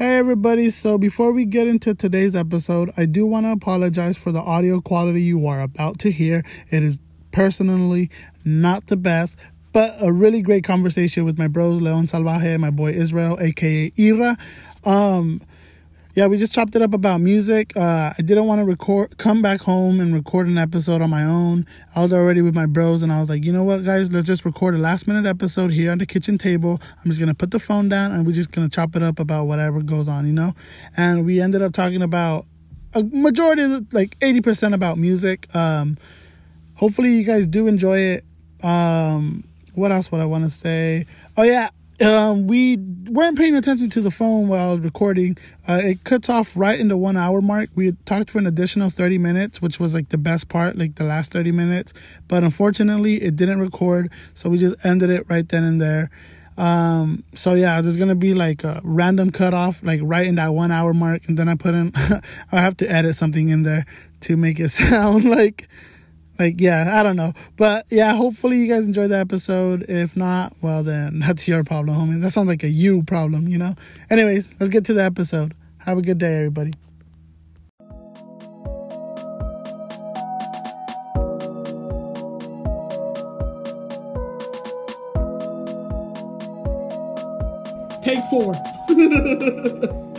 Hey everybody, so before we get into today's episode, I do want to apologize for the audio quality you are about to hear. It is personally not the best, but a really great conversation with my bros Leon Salvaje and my boy Israel, aka Ira. Um, yeah, we just chopped it up about music. Uh, I didn't want to record, come back home and record an episode on my own. I was already with my bros, and I was like, you know what, guys, let's just record a last minute episode here on the kitchen table. I'm just gonna put the phone down, and we're just gonna chop it up about whatever goes on, you know. And we ended up talking about a majority, of, like eighty percent, about music. Um, hopefully, you guys do enjoy it. Um, what else would I want to say? Oh yeah, um, we weren't paying attention to the phone while recording. Uh, it cuts off right in the one hour mark. We had talked for an additional 30 minutes, which was like the best part, like the last 30 minutes. But unfortunately, it didn't record. So we just ended it right then and there. Um, so yeah, there's gonna be like a random cutoff, like right in that one hour mark. And then I put in, I have to edit something in there to make it sound like like yeah i don't know. But yeah hopefully you guys enjoyed the episode. If not well then that's your problem homie. That sounds like a you problem you know? Anyways let's get to the episode. Have a good day everybody. Take four.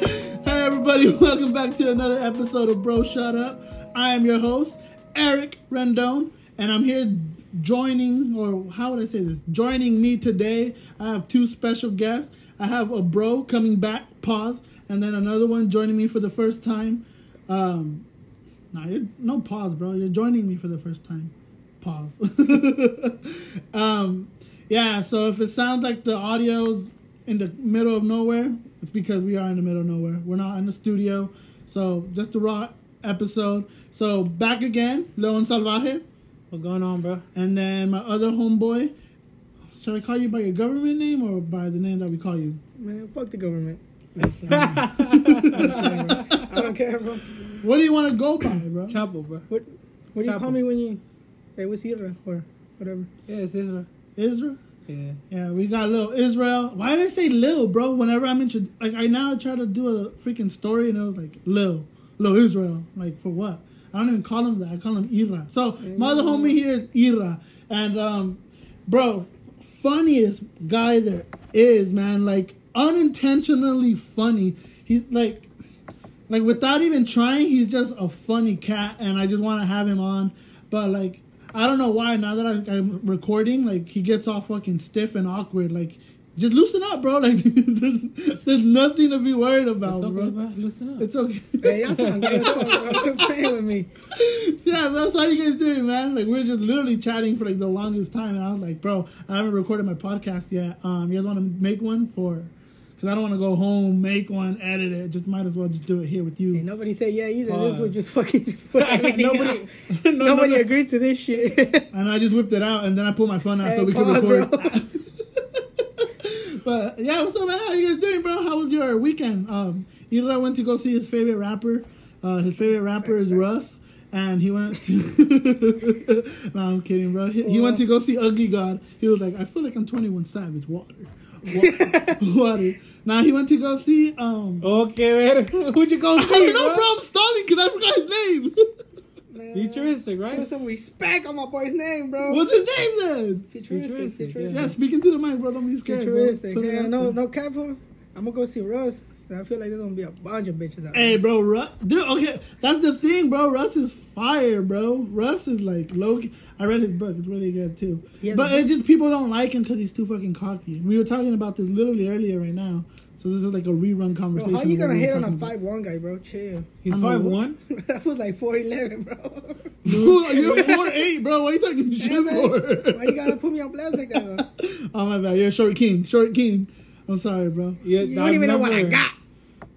Hey everybody. Welcome back to another episode of bro shut up. I am your host Eric Rendon, and I'm here joining, or how would I say this? Joining me today, I have two special guests. I have a bro coming back, pause, and then another one joining me for the first time. Um, nah, no pause, bro. You're joining me for the first time. Pause. um, yeah, so if it sounds like the audio's in the middle of nowhere, it's because we are in the middle of nowhere. We're not in the studio. So just the raw episode. So back again, Leon Salvaje. What's going on, bro? And then my other homeboy. Should I call you by your government name or by the name that we call you? Man, fuck the government. I don't care, bro. What do you want to go by, bro? Chapo, bro. What What do you call me when you? Eh, hey, what's Ira or whatever? Yeah, it's Israel. Israel. Yeah. Yeah, we got little Israel. Why did I say Lil, bro? Whenever I'm intro- like I now try to do a freaking story and it was like Lil. Lo Israel. Like for what? I don't even call him that. I call him Ira. So my other homie here is Ira, and um, bro, funniest guy there is, man. Like unintentionally funny. He's like, like without even trying, he's just a funny cat, and I just want to have him on. But like, I don't know why. Now that I, I'm recording, like he gets all fucking stiff and awkward. Like just loosen up, bro. Like there's there's nothing to be worried about, It's okay, bro. bro. Loosen up. It's okay. Hey, y'all sound good. as fuck, bro. Quit playing with me. yeah, bro. So how you guys doing, man? Like we are just literally chatting for like the longest time, and I was like, bro, I haven't recorded my podcast yet. Um, you guys want to make one for? Because I don't want to go home, make one, edit it. Just might as well just do it here with you. Hey, nobody said yeah either. Pause. This was just fucking put everything Nobody- no, no, Nobody no. agreed to this shit. and I just whipped it out, and then I pulled my phone out Hey, so we could pause, record. Bro. but yeah, what's up, man? How you guys doing, bro? How was your weekend? Um, Ira went to go see his favorite rapper. Uh, his favorite rapper is. Russ, and he went to. no, I'm kidding, bro. He, he went to go see Ugly God. He was like, I feel like I'm 21 Savage. Water, Wa- water. Now he went to go see. Um, Okay, man. Who'd you go I see, don't know, bro. I'm stalling because I forgot his name. Man, Futuristic, right? Put some respect on my boy's name, bro. What's his name then? Futuristic, Futuristic, futuristic. Yeah, speaking to the mic, bro. Don't be scared. bro. Futuristic. It Yeah, no, there. no cap for. I'm gonna go see Russ. I feel like there's gonna be a bunch of bitches out there. Hey, there. bro, Russ, dude. Okay, that's the thing, bro. Russ is fire, bro. Russ is like low. I read his book; it's really good too. But a it's just people don't like him because he's too fucking cocky. We were talking about this literally earlier right now, so this is like a rerun Bro, conversation. how you gonna hit on a five one guy, bro? Chill. He's five one. that was like four eleven, bro. Dude, You're four eight, bro. What are you talking shit man. for? Why you gotta put me on blast like that? Though? oh my bad. You're a short king. Short king. I'm sorry, bro. Yeah, You don't even know what I got.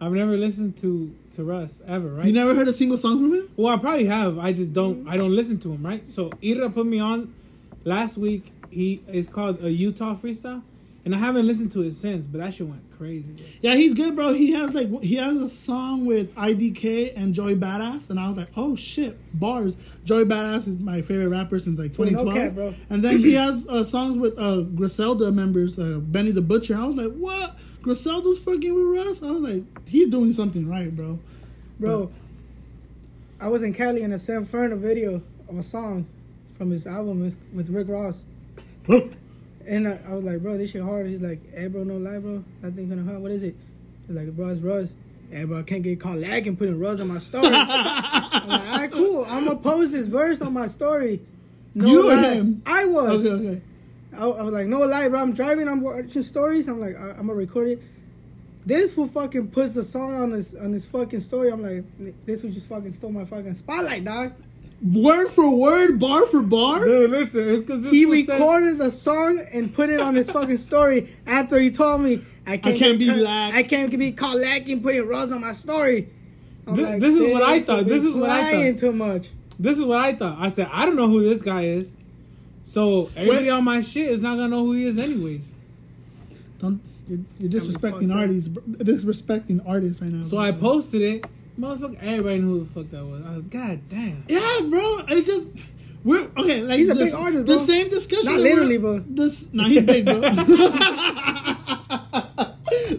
I've never listened to to Russ ever, right? You never heard a single song from him? well, I probably have. I just don't. Mm. I don't listen to him, right? So Ira put me on last week. He is called a Utah freestyle, and I haven't listened to it since. But that shit went crazy. Yeah, he's good, bro. He has like he has a song with IDK and Joey Badass, and I was like, oh shit, bars. Joey Badass is my favorite rapper since like Well, no 2012. cap, bro. And then he has uh, songs with uh, Griselda members, uh, Benny the Butcher. I was like, what? Griselda's fucking with Russ. I was like, he's doing something right, bro. Bro, I was in Cali and I sent Fern a video of a song from his album with Rick Ross. And I, I was like, bro, this shit hard. He's like, hey, bro, no lie, bro. I think kind of hard. What is it? He's like, bro, it's Russ. Hey, eh, bro, I can't get caught lagging putting Russ on my story. I'm like, all right, cool. I'm going to post this verse on my story. No You or lie. him? I was. okay, okay. I, I was like, no lie, bro. I'm driving. I'm watching stories. I'm like, I, I'm gonna record it. This fool fucking puts the song on his on his fucking story. I'm like, this fool just fucking stole my fucking spotlight, dog. Word for word, bar for bar. Dude, listen, it's because He recorded the song and put it on his fucking story after he told me I can't, can't be caught- lagged. I can't be caught lacking putting Russ on my story. I'm This- this is what I thought. This is what I thought." playing too much. This is what I thought. I said, I don't know who this guy is. So everybody on my shit is not gonna know who he is anyways. Don't, you're, you're disrespecting artists. Disrespecting artists right now. So bro. I posted it. Motherfucker, everybody knew who the fuck that was. I was, God damn. Yeah, bro. It's just we're okay. Like He's a this- big artist, The bro. same discussion. Not literally, bro. This, nah, he's big, bro.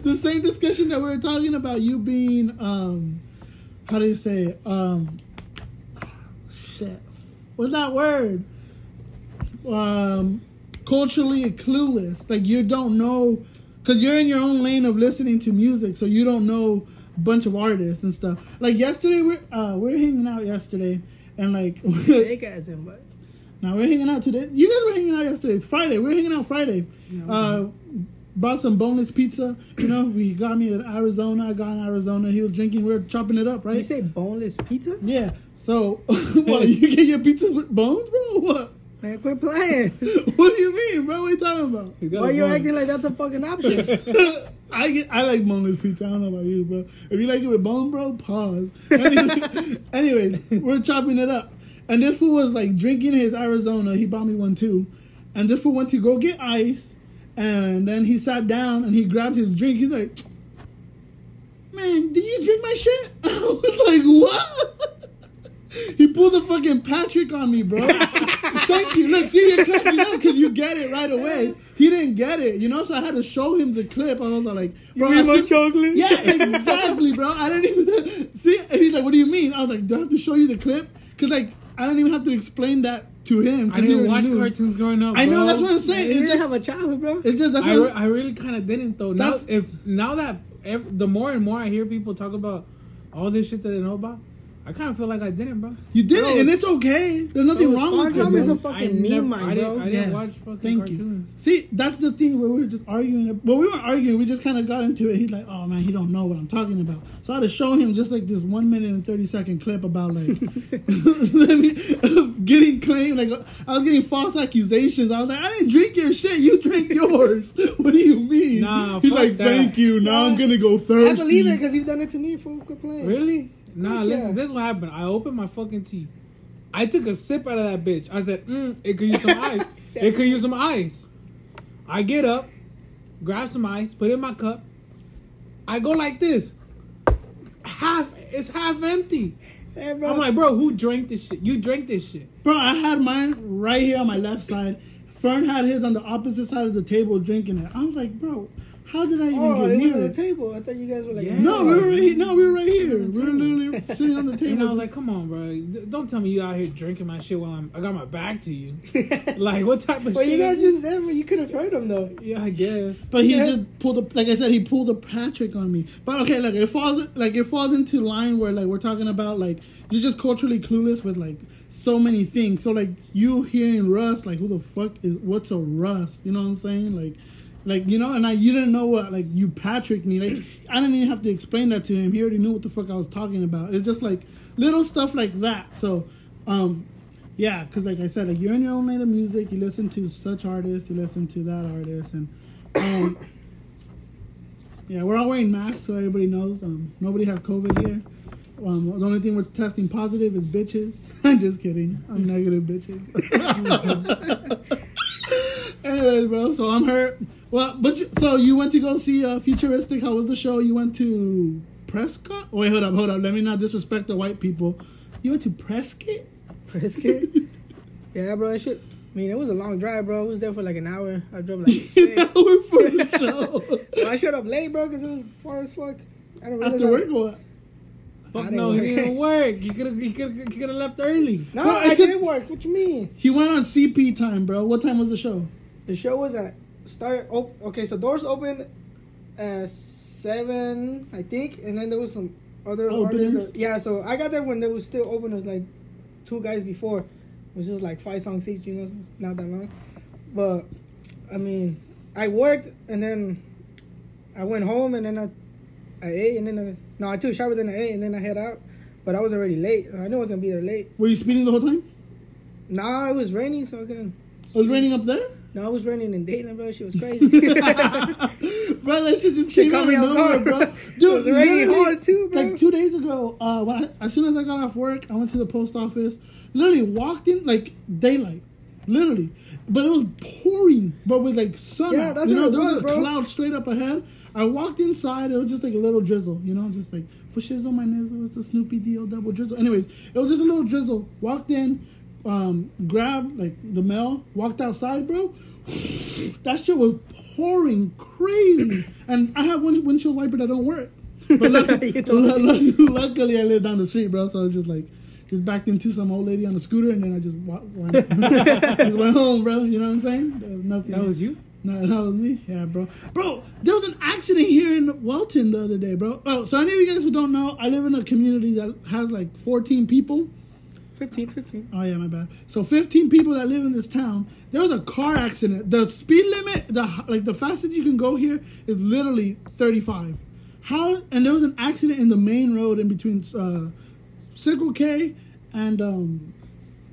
the same discussion that we were talking about you being, um, how do you say, it? um, shit. What's that word? Um, culturally clueless. Like you don't know, cause you're in your own lane of listening to music, so you don't know a bunch of artists and stuff. Like yesterday, we're uh, we're hanging out yesterday, and like. Big ass him, but Now we're hanging out today. You guys were hanging out yesterday. Friday. We are hanging out Friday. Uh, bought some boneless pizza. You know, we got me in Arizona. I got in Arizona. He was drinking. We are chopping it up, right? you say boneless pizza? yeah. So, what? You get your pizzas with bones, bro? What? Man, quit playing. What do you mean, bro? What are you talking about? He got Why a you acting like that's a fucking option? I get, I like boneless pizza. I don't know about you, bro. If you like it with bone, bro, pause. Anyway, anyways, we're chopping it up, and this fool was like drinking his Arizona. He bought me one too, and this fool went to go get ice, and then he sat down and he grabbed his drink. He's like, "Man, did you drink my shit?" I was like, "What?" He pulled the fucking Patrick on me, bro. Thank you. Look, see, you're cracking up because you get it right away. He didn't get it, you know. So I had to show him the clip. And I was like, "Bro, I see- chocolate? yeah, exactly, bro. I didn't even see. And he's like, "What do you mean?" I was like, "Do I have to show you the clip?" Because like, I don't even have to explain that to him. I didn't watch knew. cartoons growing up. I know bro. that's what I'm saying. you It's didn't just, have a childhood, bro. it's just that's I, what re- I really kind of didn't though. Now, if now that ev- the more and more I hear people talk about all this shit that they know about, I kind of feel like I didn't, bro. you did Bro, it, and it's okay. There's nothing Bro, wrong with it. SpongeBob is bro. a fucking I meme, never- man, I didn't, bro. I didn't Yes. watch fucking Thank cartoons. you. See, that's the thing where we were just arguing. Well, we weren't arguing. We just kind of got into it. He's like, "Oh man, he don't know what I'm talking about." So I had to show him just like this one minute and thirty second clip about like getting claimed. Like I was getting false accusations. I was like, "I didn't drink your shit. You drink yours. what do you mean?" Nah, He's fuck like, that. "Thank you. Now I'm gonna go thirsty." I believe it because you've done it to me. Fool, quit playing. Really? Nah, Fuck listen. yeah. This is what happened. I opened my fucking tea. I took a sip out of that bitch. I said, mm, "It could use some ice. It could use some ice." I get up, grab some ice, put it in my cup. I go like this. Half. It's half empty. Hey, bro. I'm like, bro, who drank this shit? You drank this shit. Bro, I had mine right here on my left side. Fern had his on the opposite side of the table drinking it. I was like, bro, how did I even oh, get it was near on the table. I thought you guys were like, Yeah. No, we were right here. No, we were right here. We the were literally sitting on the table. And I was like, come on, bro. Don't tell me you out here drinking my shit while I'm. I got my back to you. Like, what type of Well, shit? you guys just said, but you could have heard him though. Yeah, I guess. but he Yeah. just pulled a, like I said, he pulled a Patrick on me. But okay, like it falls, like it falls into line where like we're talking about like you're just culturally clueless with like so many things. So like you hearing Russ, like who the fuck is what's a Russ? You know what I'm saying? Like, like you know, and I you didn't know what like you Patrick me. Like I didn't even have to explain that to him. He already knew what the fuck I was talking about. It's just like little stuff like that. So, um. Yeah, because like I said, like you're in your own lane of music. You listen to such artists, you listen to that artist, and um, yeah, we're all wearing masks so everybody knows. Um, nobody has COVID here. Um, the only thing we're testing positive is bitches. I'm just kidding. I'm negative bitches. Anyways, bro, so I'm hurt. Well, but you, so you went to go see uh, Futuristic. How was the show? You went to Prescott. Wait, hold up, hold up. Let me not disrespect the white people. You went to Prescott. Prescott. yeah, bro. That shit. I mean, it was a long drive, bro. I was there for like an hour. I drove like An six. hour for the show. I showed up late, bro, because it was far as fuck. I don't realize After work or what? Fuck didn't no, he work. didn't work. He could have he could he could have left early. No, Bro, I I took- did work. What you mean? He went on CP time, bro. What time was the show? The show was at start. Op- okay, so doors open at seven, I think, and then there was some other Oh, artists. that- yeah, so I got there when they was still open. It was like two guys before. It was just like five songs each, you know, not that long. But I mean, I worked and then I went home and then I, I ate and then I, no, I took a shower then I ate and then I head out. But I was already late. I knew I was gonna be there late. Were you speeding the whole time? Nah, it was raining, so I couldn't. Oh, it was raining up there? No, I was running in Dayton, bro. She was crazy. bro, that shit just She came out of nowhere, bro. It Dude, was raining hard, too, bro. Like two days ago, uh, when I, as soon as I got off work, I went to the post office. Literally walked in like daylight, literally, but it was pouring, but with like sun. Yeah, that's you know, it there was, was, a bro. cloud straight up ahead. I walked inside. It was just like a little drizzle, you know, just like for shizzle my nizzle. It's the Snoopy Dio double drizzle. Anyways, it was just a little drizzle. Walked in, um, grabbed like the mail, walked outside, bro. that shit was pouring crazy, and I have one windshield wiper that don't work. But luckily, You told luckily, I live down the street, bro. So I was just like, just backed into some old lady on a scooter, and then I just wa- went, just went home, bro. You know what I'm saying? There was nothing. That was you. No, that was me. Yeah, bro. Bro, there was an accident here in Wellton the other day, bro. Oh, so any of you guys who don't know, I live in a community that has like 14 people. 15, 15. Oh yeah, my bad. So 15 people that live in this town. There was a car accident. The speed limit, the like the fastest you can go here is literally 35. How? And there was an accident in the main road in between uh, Circle K and um,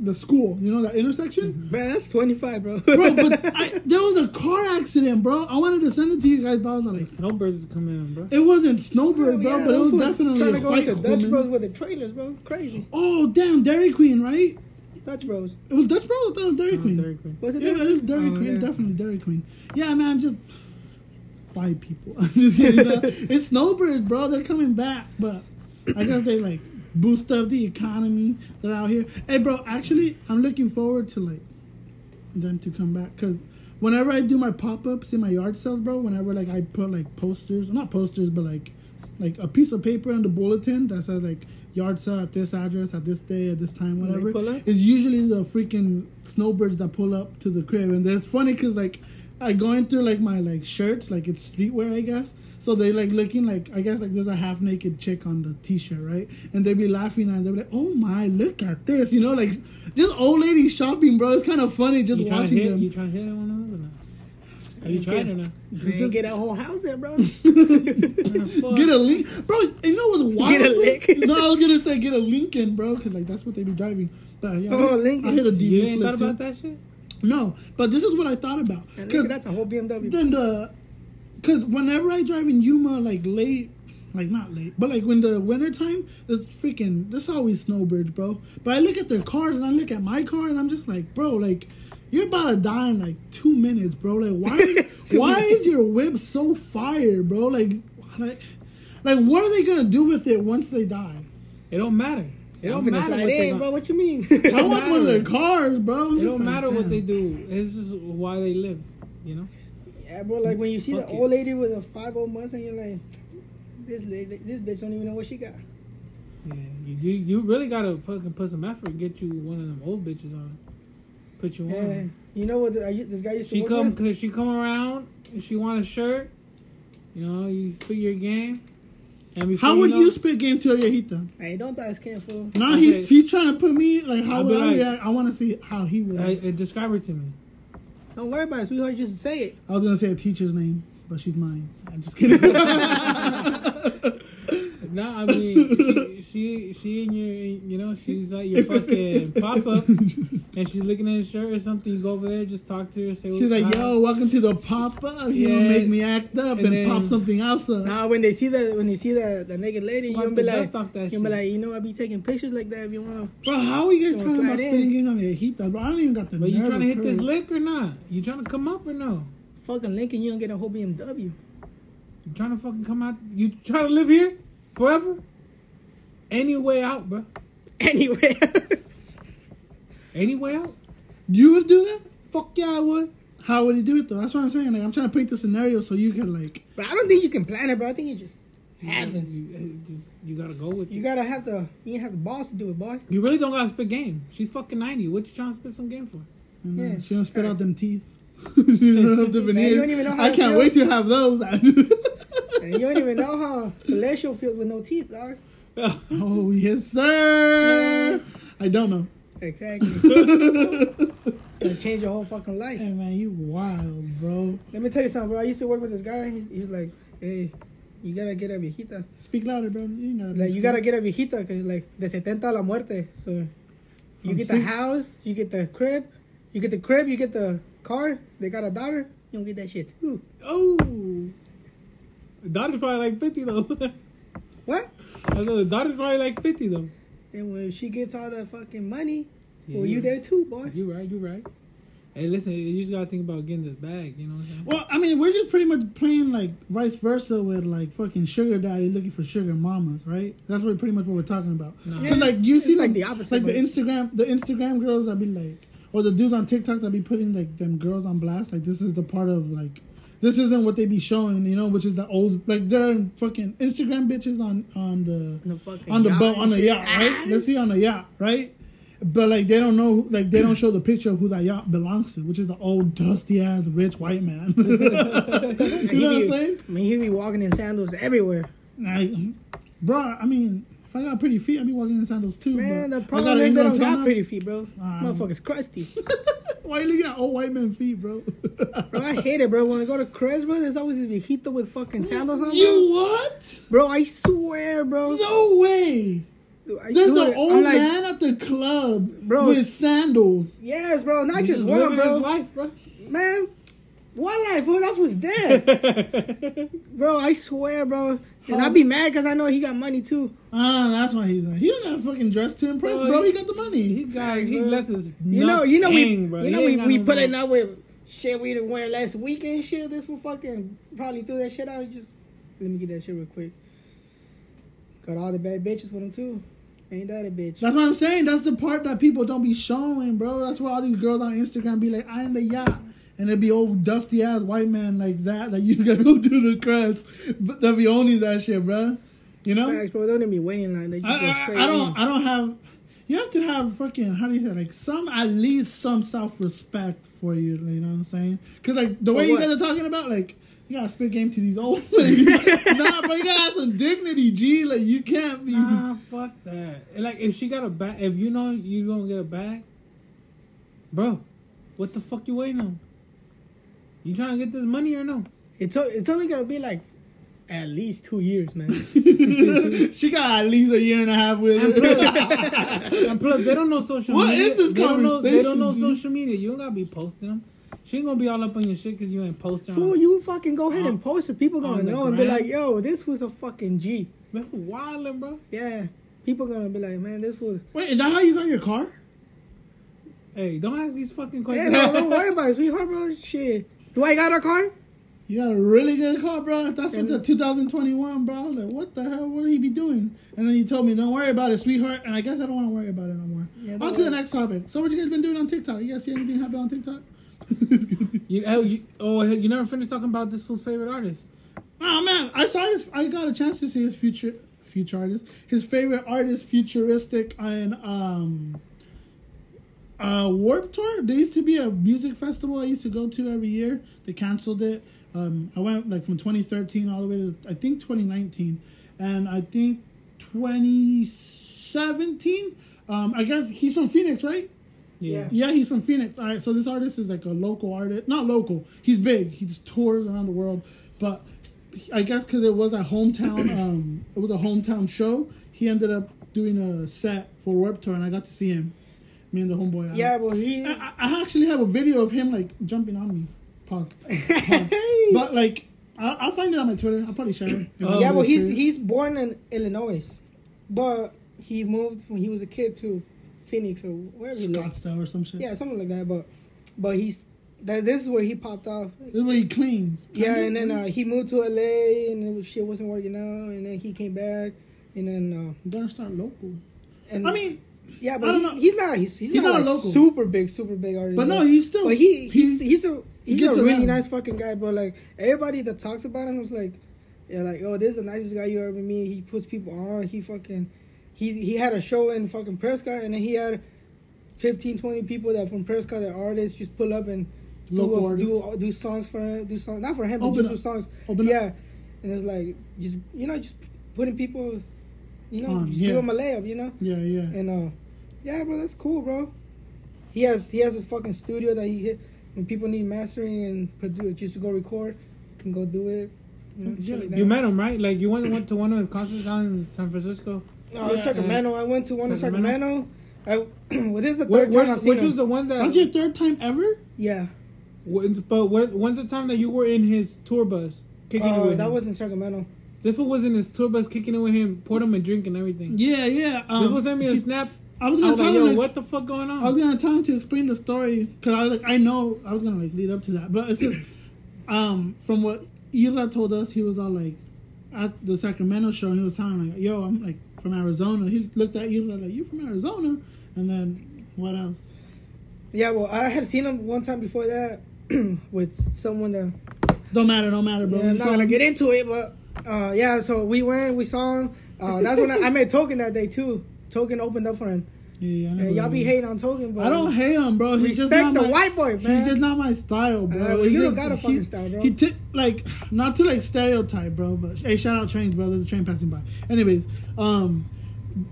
the school. You know that intersection. Mm-hmm. Man, that's 25, bro. Bro, but I, there was a car accident, bro. I wanted to send it to you guys, but I was like, Snowbirds is coming in, bro. it wasn't Snowbird, bro, Yeah, but it was them fools definitely trying a to go white into Dutch woman. Bros with the trailers, bro. Crazy. Oh, damn, Dairy Queen, right? Dutch Bros. It was Dutch Bros. I thought it was Dairy Oh, Queen. Dairy Queen. Was it Yeah, Dutch it was Dairy Oh, Queen. yeah. Definitely Dairy Queen. Yeah, man, just five people. I'm just kidding. no. it's snowbirds, bro. They're coming back, but I guess they like boost up the economy. They're out here. Hey, bro. Actually, I'm looking forward to like them to come back because whenever I do my pop ups in my yard sales, bro. Whenever like I put like posters, not posters, but like like a piece of paper on the bulletin that says like yard sale at this address at this day at this time, whatever. It's usually the freaking snowbirds that pull up to the crib, and it's funny because like I going through like my like shirts, like it's streetwear, I guess. So they like looking like I guess like there's a half naked chick on the t-shirt, right? And they'd be laughing and they'd be like, "Oh my, look at this!" You know, like just old ladies shopping, bro. It's kind of funny just You trying to watching hit? them. You trying to hit one of them or not? Are you trying or not? Man, just- get a whole house there, bro. Get a link, bro. You know what's wild? Get a link. No, I was gonna say get a Lincoln, bro, because like that's what they be driving. But yeah, Oh, I, Lincoln. I hit a You DV ain't thought too. about that shit? No, but this is what I thought about. And 'Cause look, that's a whole BMW. then the, cause whenever I drive in Yuma, like late, like not late, but like when the winter time, there's freaking there's always snowbirds, bro. But I look at their cars and I look at my car and I'm just like, bro, like you're about to die in like two minutes, bro. Like why why minutes. is your whip so fire, bro? Like like like what are they gonna do with it once they die? It don't matter. It I'm don't matter slide what they bro. What you mean? I want one of their cars, bro. I'm It don't like, matter what they do. It's just why they live. You know. Yeah, bro. Like when you see Fuck the it. old lady with a five old months, and you're like, this lady, this bitch don't even know what she got. Yeah. You you, you really gotta fucking put some effort and get you one of them old bitches on. Put you Yeah, on. you know what? The, I, u- this guy used to She work come with. cause she come around. and She want a shirt. You know, you spit your game. And before How would know, you spit game to a viejita? Hey, don't die scared, fool. No, Okay. he's he's trying to put me like how I'll would I like- react? I want to see how he would. I. I, uh, describe her to me. Don't worry about it, sweetheart. Just say it. I was gonna say a teacher's name, but she's mine. I'm just kidding. No, I mean she she she in your you know she's like your If- if- fucking if- if- pop up, and she's looking at his shirt or something. You go over there, just talk to her, say she's like, hi. "Yo, welcome to the pop up. You Yeah. don't make me act up And and, then- pop something else up." Nah, when they see that, when they see that the naked lady, you Swipe gonna be the like, dust off that you gonna be like, you know, I be taking pictures like that if you wanna. Bro, how are you guys Don't talking about slide in. spitting on the viejita? Bro, I don't even got the. But you trying to of hit this lick or not? You trying to come up or no? Fucking Lincoln, you don't get a whole BMW. You trying to fucking come out? You trying to live here forever? Any way out, bro? Anyway, Any way out? You would do that? Fuck yeah, I would. How would he do it though? That's what I'm saying. Like I'm trying to paint the scenario so you can like. But I don't think you can plan it, bro. I think it just happens. You, you- just you gotta go with You it. gotta have the you have the balls to do it, boy. You really don't gotta spit game. She's fucking ninety. What you trying to spit some game for? You know, Yeah. she don't spit out them teeth. you don't have the Man, you veneers. don't even know how I to can't feel. wait to have those. And you don't even know how fellatio feels with no teeth, dog. oh yes, sir. I don't know. Exactly. it's gonna change your whole fucking life. Hey man, you wild, bro. Let me tell you something, bro. I used to work with this guy. He's, he was like, "Hey, you gotta get a viejita. Speak louder, bro. You gotta Like, you gotta get a viejita because like de 70 a la muerte. So you From get the house, you get the crib, you get the crib, you get the car. They got a daughter. You don't get that shit too. Oh, daughter's probably like fifty though. What? I said the daughter's probably like fifty though. And when she gets all that fucking money, well, you you there too, boy. You right. You right. Hey, listen. You just gotta think about getting this bag. You know what I'm saying? Well, I mean, we're just pretty much playing like vice versa with like fucking sugar daddy looking for sugar mamas, right? That's what pretty much what we're talking about. No. Cause like you It's see like like the opposite, like the Instagram, the Instagram girls that be like, or the dudes on TikTok that be putting like them girls on blast. Like this is the part of like, this isn't what they be showing, you know, which is the old like they're fucking Instagram bitches on on the The on the boat on the yacht, right? Ah. Let's see on the yacht, right? But like they don't know, like they don't show the picture of who that yacht belongs to, which is the old dusty ass rich white man. you know what I'm saying? I mean, he be walking in sandals everywhere. Like, bro, I mean, if I got pretty feet, I'd be walking in sandals too. Man, the problem is they don't got pretty feet, bro. Um, Motherfuckers crusty. Why you looking at old white man feet, bro? Bro, I hate it, bro. When I go to Crest, bro, there's always this viejito with fucking sandals on. you what? Bro, I swear, bro. No way. Dude, I There's an old like, man at the club Bro, with sandals. Yes, bro. Not He's just living one, bro. his life, bro. Man, what life? Bro, that was dead. bro, I swear, bro. And I'd be mad because I know he got money too. Ah, that's why he's. He don't got to fucking dress to impress, Bro, bro. he- He got the money. he got. He bro. lets his. You know, nuts you know we, bro. you know ain't we, we no put it money. out with shit we didn't wear last weekend. Shit, this will fucking probably threw that shit out. Just let me get that shit real quick. Got all the bad bitches with him too. Ain't that a bitch? That's what I'm saying. That's the part that people don't be showing, bro. That's why all these girls on Instagram be like, "I'm the yacht," and it'd be old dusty ass white man like that. That you gotta go do the creds, but that be owning that shit, bro. You know. Facts, bro. Don't even be waiting line. They just I, go I, straight I don't. in. I don't have. You have to have fucking. How do you say? Like some at least some self respect for you. You know what I'm saying? Because like the way you guys are talking about, like you gotta spit game to these old ladies. nah, but you gotta have some dignity, G. Like you can't be. Nah, fuck that. Like if she got a bag, if you know you gonna get a bag, bro, what the fuck you waiting on? You trying to get this money or no? It's it's only gonna be like at least two years, man. she got at least a year and a half with And her. plus, and plus they don't know social What media. is this they don't know, They don't know dude? social media. You don't gotta be posting them. She ain't gonna be all up on your shit because you ain't posting. Fool, on- you fucking go ahead On- and post it. People gonna know and be like, "Yo, this was a fucking G." That's wildin', bro. Yeah, people gonna be like, "Man, this was." Wait, is that how you got your car? Hey, don't ask these fucking Yeah, questions. bro, don't worry about it, sweetheart, bro. Shit, do I got a car? You got a really good car, bro. If That's And- what's the 2021, bro. I was like, what the hell? What did he be doing? And then you told me, don't worry about it, sweetheart. And I guess I don't want to worry about it no more. Yeah, on to the next topic. So, what you guys been doing on TikTok? You guys see anything happen on TikTok? You, oh, you, oh, you never finished talking about this fool's favorite artist. oh man, I saw his. I got a chance to see his future future artist. His favorite artist, futuristic, and um, uh, Warped Tour. There used to be a music festival I used to go to every year. They canceled it. Um, I went like from 2013 all the way to I think 2019, and I think 2017. Um, I guess he's from Phoenix, right? Yeah. Yeah, he's from Phoenix. All right, so this artist is like a local artist. Not local. He's big. He just tours around the world. But I guess because it was a hometown, um, it was a hometown show. He ended up doing a set for Warped Tour, and I got to see him. Me and the homeboy. Yeah, but he. I, I- I actually have a video of him like jumping on me. Pause. Pause. but like, I'll, I'll find it on my Twitter. I'll probably share it. Oh, yeah, but he's he's born in Illinois, but he moved when he was a kid to Phoenix or wherever he lives. Scottsdale or some shit. Yeah, something like that. But but he's that. This is where he popped off. This is where he cleans. Yeah, and then uh, he moved to LA, and it was, shit wasn't working out, and then he came back, and then you gotta start local. uh, and I mean, Yeah, but he, he's not. He's, he's, He's not, not a like local. super big, super big artist. But no, he's still. But he he's he's a he's a really around. nice fucking guy, bro. Like everybody that talks about him was like, yeah, like oh, this is the nicest guy you ever meet. He puts people on. He fucking he he had a show in fucking Prescott, and then he had 15, 20 people that from Prescott, that artists, just pull up and do do do songs for him, do songs not for him, but just do songs. Open up. yeah, and it's like just you know just putting people, you know, On, just yeah. give them a layup, you know. Yeah, yeah. And uh, yeah, bro, that's cool, bro. He has he has a fucking studio that he hit when people need mastering and produce just to go record, can go do it. You, know, Yeah, like. You met him, right? Like you went went to one of his concerts down in San Francisco. Oh, Yeah. Sacramento. I went to one in Sacramento? Sacramento. I well, this is the Wh- third time which I've seen which him. was the one that? That's your third time ever? yeah, When- but when, when's the time that you were in his tour bus kicking it uh, with that him? was in Sacramento. This fool was in his tour bus kicking it with him, poured him a drink and everything. Yeah, yeah. Um, this fool sent me a he- snap. I was gonna was tell like, him. yo, what the fuck going on? I was gonna tell him to explain the story because I like I know I was gonna like lead up to that, but it's just um from what Ela told us, he was all like at the Sacramento show, and he was telling like, "Yo, I'm like from Arizona." He looked at Ela like, "You from Arizona?" And then what else? Yeah, well, I had seen him one time before that with someone that Don't matter, don't matter, bro. Yeah, I'm not gonna him? get into it, but uh, yeah. So we went, we saw him. Uh, that's when I, I met Token that day too. Token opened up for him. Yeah, yeah, I know y'all be hating on Token, but I don't hate him, bro. He's just respect not the my, white boy, man. He's just not my style, bro. Uh, well, He's you don't just- got a he- fucking style, bro. He t- like not to like stereotype, bro. But hey, shout out trains, bro. There's a train passing by. Anyways, um,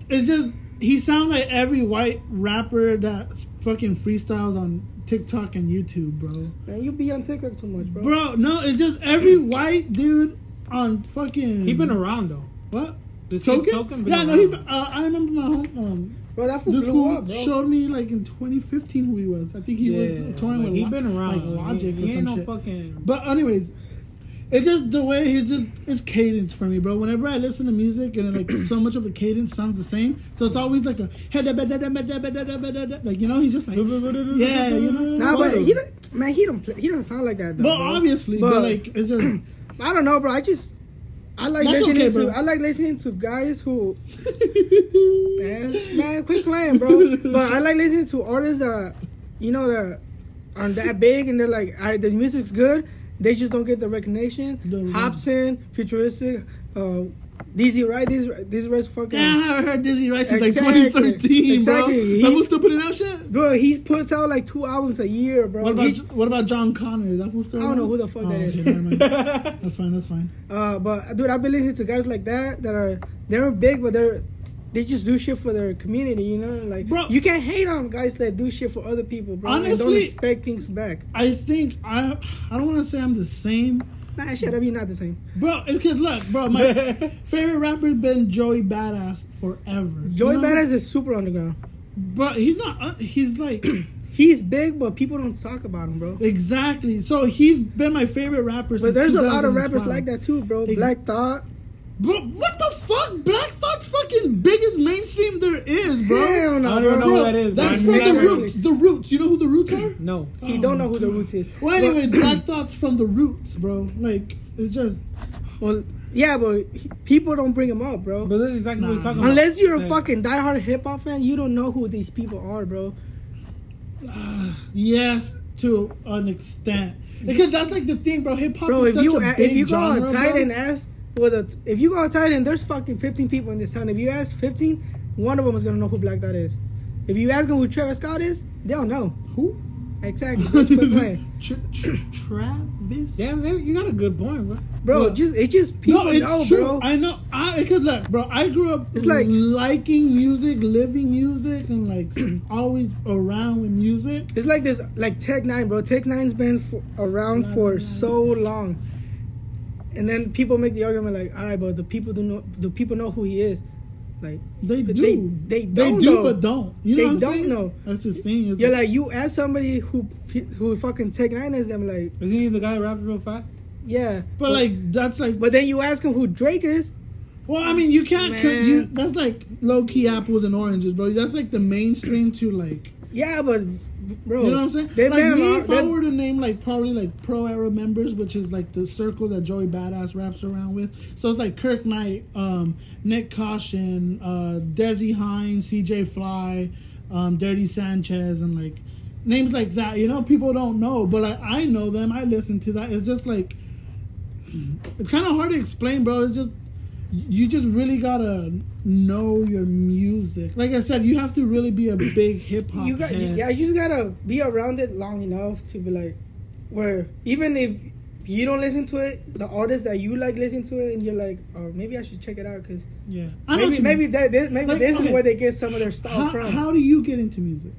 it's just he sounds like every white rapper that fucking freestyles on TikTok and YouTube, bro. man, you be on TikTok too much, bro. Bro, no, it's just every white dude on fucking. he been around though. What? This Token? Token yeah, no, he. Uh, I remember my home. Um, Bro, that fool this blew fool up, bro. showed me like in 2015 who he was. I think he was touring like, with he been around. like Logic he, or he some ain't no shit. fucking. But anyways, it's just the way he just it's cadence for me, bro. Whenever I listen to music and like so much of the cadence sounds the same, so it's always like a like you know he's just like yeah, you know. Nah, but he don't, man, he don't play, he don't sound like that. Though, But bro. obviously, but, But- like it's just I don't know, bro. I just I like That's listening okay, to bro. I like listening to guys who man, man, quit playing, bro. but I like listening to artists that you know that aren't that big and they're like, I, the music's good. They just don't get the recognition. The- Hopsin, futuristic, uh, Dizzy Wright, these these Rice fucking. Yeah, I haven't heard Dizzy Wright since like 2013, Exactly. bro. He's- That was still putting out shit. Bro, he puts out like two albums a year, bro. What about He- what about Jon Connor? Is that fool still I don't know who the fuck that Oh, is. okay, never mind. That's fine. That's fine. Uh, but dude, I've been listening to guys like that that are they're big, but they're they just do shit for their community, you know. Like, Bro. you can't hate on guys that do shit for other people, bro. and don't Honestly- expect things back. I think I I don't want to say I'm the same, Nah, shut up. You're not the same. bro. It's cause look, bro. My favorite rapper's been Joey Badass forever. Joey You know? Badass is super underground. but he's not. Uh, he's like He's big, but people don't talk about him, bro. exactly. So he's been my favorite rapper. But there's a lot of rappers like that too, bro. Black Thought. Bro, what the fuck? Black Thought's fucking biggest mainstream there is, bro. Hell no, I don't bro. even know who that is, bro. That's from the Roots. The Roots. You know who the Roots are? No. He Oh don't know who the Roots is. Well, But- anyway, Black Thought's from the Roots, bro. Like it's just well, yeah, but people don't bring him up, bro. But this is exactly what he's talking about. Unless you're a Like, fucking diehard hip hop fan, you don't know who these people are, bro. yes to an extent because that's like the thing, bro. Hip hop Bro, is if such you a a- big if you go genre, on bro. Titan ask with a if you go on Titan, there's fucking 15 people in this town. If you ask 15, one of them is gonna know who Black Thought is. If you ask them who Travis Scott is, they'll know Who? exactly. Bitch, quit playing. Tr- tr- Travis. Damn, man, you got a good point, bro. bro. What? Just it's just people no, it's know, true. bro. I know. I because look, bro. I grew up. It's like- liking music, living music, and like always around with music. It's like this, like Tech N9ne, bro. Tech N9ne's been for, around for so long, and then people make the argument like, all right, but the people do know, do people know who he is? Like, They do. they- they don't They do, know. but don't. You know They what I'm don't saying? know. That's the thing. It's you're like you ask somebody who who fucking Tech N9ne is, them like, Isn't he the guy that raps real fast? yeah. but like that's like. but then you ask him who Drake is. Well, I mean, you can't. You, that's like low key apples and oranges, bro. That's like the mainstream to like. Yeah, but bro. You know what I'm saying? They've like me, if I they've- were to name like probably like pro era members, which is like the circle that Joey Badass raps around with. So it's like Kirk Knight, um, Nyck Caution, uh, Dessy Hinds, CJ Fly, um, Dirty Sanchez, and like names like that. You know, people don't know, but like, I know them. I listen to that. It's just like it's kind of hard to explain, bro. It's just you just really gotta know your music. Like I said, you have to really be a big hip hop. you got head. yeah you just gotta be around it long enough to be like where even if you don't listen to it the artist that you like listen to it and you're like oh maybe i should check it out because Yeah, I maybe maybe that this, maybe Like, this okay. is where they get some of their style How, from how do you get into music?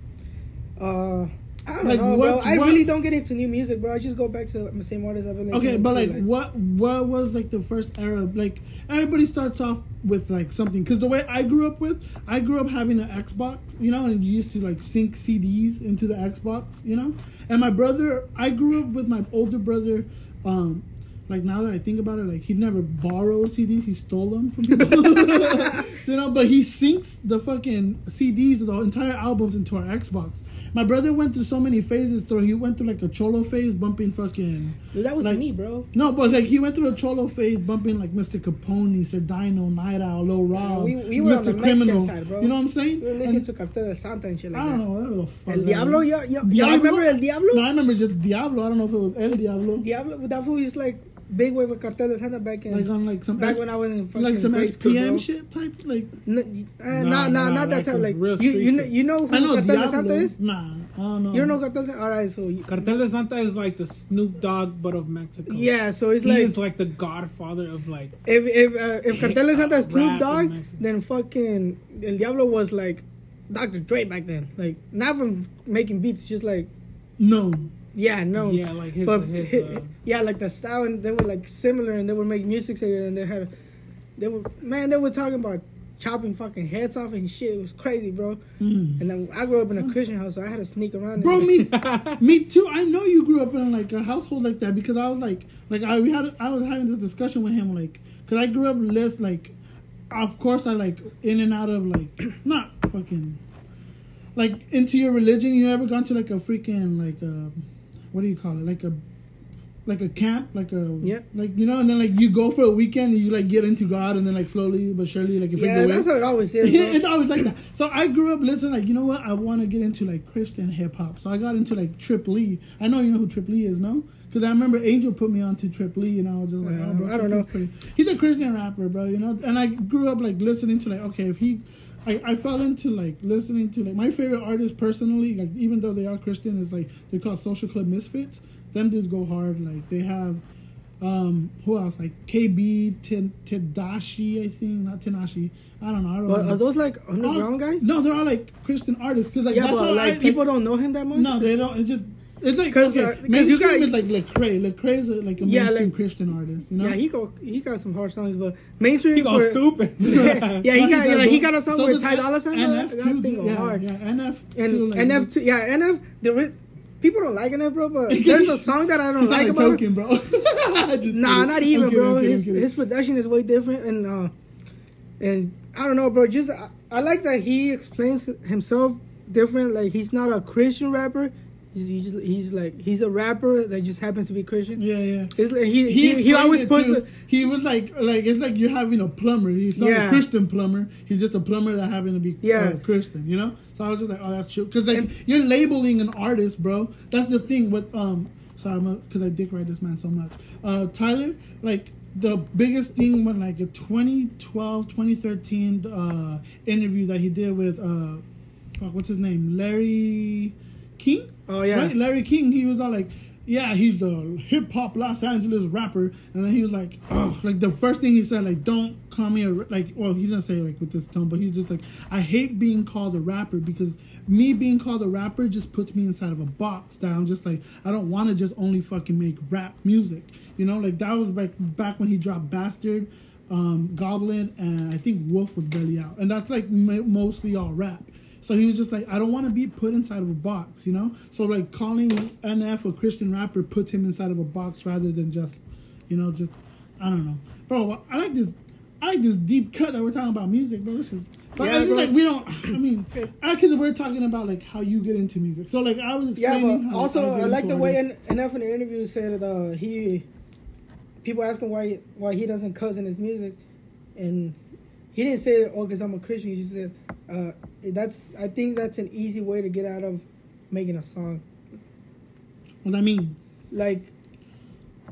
uh I don't Like, know, what- bro. I what- really don't get into new music, bro. I just go back to the same artists I've been listening Okay, to. but like, what what was like the first era? Like everybody starts off with like something because the way I grew up with, I grew up having an Xbox, you know, and you used to like sync CDs into the Xbox, you know. And my brother, I grew up with my older brother. Um, like now that I think about it, like he never borrowed CDs, he stole them from people. so, you know, but he syncs the fucking CDs, the entire albums into our Xbox. My brother went through so many phases. Through he went through like a cholo phase, bumping fucking. Dude, that was like- me, bro. No, but like he went through a cholo phase, bumping like Mr. Capone, Sir Dyno, Night Owl, Lil Rob, we- we were on Mr. Criminal. side, bro. You know what I'm saying? We were listening And- to Cartel de Santa and shit like I don't that. know whatever the fuck. El Diablo, is. yeah, yeah. Y'all remember El Diablo? No, I remember just Diablo. I don't know if it was El Diablo. Diablo, that fool is like big way with Cartel de Santa back in Like on like some back S- when I was in fucking like some SPM shit type. Like N- uh, Nah, nah, not that like type. Like real you, you know, you know who I know Cartel Diablo. de Santa is? Nah, I don't know. You don't know Cartel de Santa? All right, so you, Cartel de Santa is like the Snoop Dogg, but of Mexico. yeah, so it's he like he's like the godfather of like. if if uh, if Cartel de Santa is Snoop Dogg, then fucking El Diablo was like Dr. Dre back then. Like not from making beats, just like No. Yeah, no. Yeah, like his. but his uh, yeah, like the style and they were like similar and they would make music together and they had they were man they were talking about chopping fucking heads off and shit. It was crazy, bro. Mm. And then I grew up in a Christian house, so I had to sneak around. Bro, me, me too. I know you grew up in like a household like that because I was like, like I we had, I was having this discussion with him, like, because I grew up less like, of course I like in and out of like, not fucking, like into your religion. You ever gone to like a freaking like a, what do you call it? Like a, like a camp, like a, Yeah. like you know, and then like you go for a weekend and you like get into God, and then like slowly but surely like fades yeah, away. that's how it always is. Yeah, it's always like that. So I grew up listening, like, you know what? I want to get into like Christian hip hop. So I got into like Trip Lee. I know you know who Trip Lee is, no? Because I remember Angel put me on to Trip Lee, and I was just like, Uh, oh, bro, I don't know. Pretty. He's a Christian rapper, bro. You know, and I grew up like listening to like, okay, if he, I, I fell into like listening to like my favorite artist personally, like even though they are Christian, is like they're called Social Club Misfits. Them dudes go hard. Like they have. Um, who else? Like KB Ten- Tadashi, I think, not Tanashi. I don't know. I don't But know. are those like underground All- guys? No, they're all like Christian artists. Cause like yeah, that's but how like I, people don't know him that much. No, they don't. It's just it's like 'Cause, okay, uh, you got- is like Lecrae. Is a, like a Yeah, mainstream like- Christian artist. You know. Yeah, he go he got some hard songs, but mainstream. he goes for- stupid. yeah, he got like, he got a song So with Ty Dolla Sign. NF too. thing Yeah, hard. yeah, NF And too. Like, NF too, yeah, NF. The people don't like NF, bro. But there's a song that I don't like like about. him. token, bro. Nah, not even, kidding, bro. Kidding, his his production is way different, and uh, and I don't know, bro. Just I, I like that he explains himself different. Like he's not a Christian rapper. He's he's, he's like he's a rapper that just happens to be Christian. Yeah, yeah. It's like he He, he, he always puts it. He was like, like it's like you're having a plumber. He's not Yeah. a Christian plumber. He's just a plumber that happened to be Yeah. uh, Christian. You know. So I was just like, oh, that's true. Because like And- you're labeling an artist, bro. That's the thing with um. Sorry, because I dick ride this man so much. Uh, Tyler, like the biggest thing when like a 2012, 2013 uh interview that he did with uh, fuck, what's his name, Larry King. Oh yeah. Right? Larry King, he was all like, yeah, he's a hip hop Los Angeles rapper. And then he was like, oh, like the first thing he said, like, don't call me a, ra-" like, well, he didn't say like with this tone, but he's just like, I hate being called a rapper because me being called a rapper just puts me inside of a box that I'm just like, I don't want to just only fucking make rap music. You know, like that was like back when he dropped Bastard, um, Goblin, and I think Wolf was Belly Out. And that's like mo- mostly all rap. So he was just like, I don't want to be put inside of a box, you know? So like calling NF a Christian rapper puts him inside of a box rather than just, you know, just I don't know. Bro, I like this I like this deep cut that we're talking about music, bro. This is But Yeah, it's just like we don't. I mean, actually, we're talking about like how you get into music. So like I was Yeah, explaining. but how also get I like the way artists. in, NF in the interview said that uh, he people ask him why why he doesn't cuss in his music, and he didn't say oh because I'm a Christian. He just said uh, that's I think that's an easy way to get out of making a song. What I mean. Like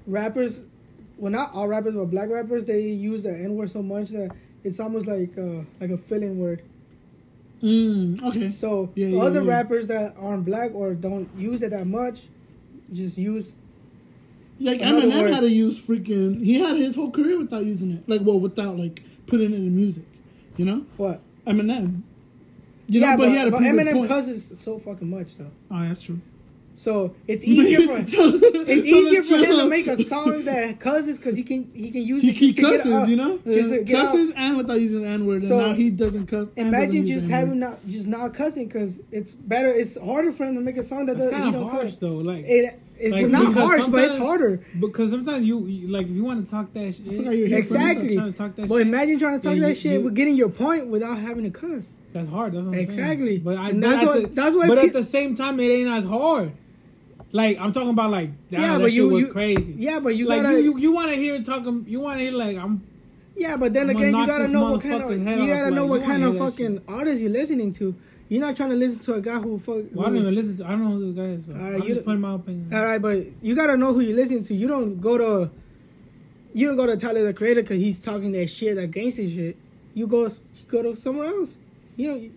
rappers, well not all rappers but black rappers they use the N word so much that it's almost like uh, like a filling word. Mm, okay. So Yeah, yeah, other yeah. rappers that aren't black or don't use it that much, just use Like Eminem word. had to use freaking. He had his whole career without using it. Like well, without like putting it in music. You know, what? Eminem. You yeah, know, but, he had to but Eminem point. cusses so fucking much though. Oh, that's true. So it's easier for So- it's easier for him to make a song that cusses because he can he can use He, it he just to get cusses, you know, just Yeah, get out. cusses and without using the N word, So, and now he doesn't cuss. and doesn't Imagine just having not just not cussing because it's better. It's harder for him to make a song that That's does, he kind of harsh cuss. though. Like, It, it's Like, not harsh, but it's harder. because sometimes you, you like if you want to talk that shit. I you were here for this. Exactly. Trying to talk that But shit. imagine trying to talk that you- shit you- with getting your point without having to cuss. That's hard. That's what I'm Exactly. saying. But I, And that's at what- the, that's why But peop- at the same time, it ain't as hard. Like I'm talking about, like Yeah, that but you- was you- crazy. Yeah, but you like gotta. you, you, you want to hear talking. You want to hear like I'm. yeah, but then I'ma again, you gotta know what kind of you gotta know what kind of fucking artist you're listening to. You're not trying to listen to a guy who fuck. Well, I don't even listen to. I don't know who this guy is. So Alright, I'm you- just putting my opinion. All right, but you gotta know who you're listening to. You don't go to, you don't go to Tyler the Creator because he's talking that shit, that gangster shit. You go, you go to somewhere else. You know,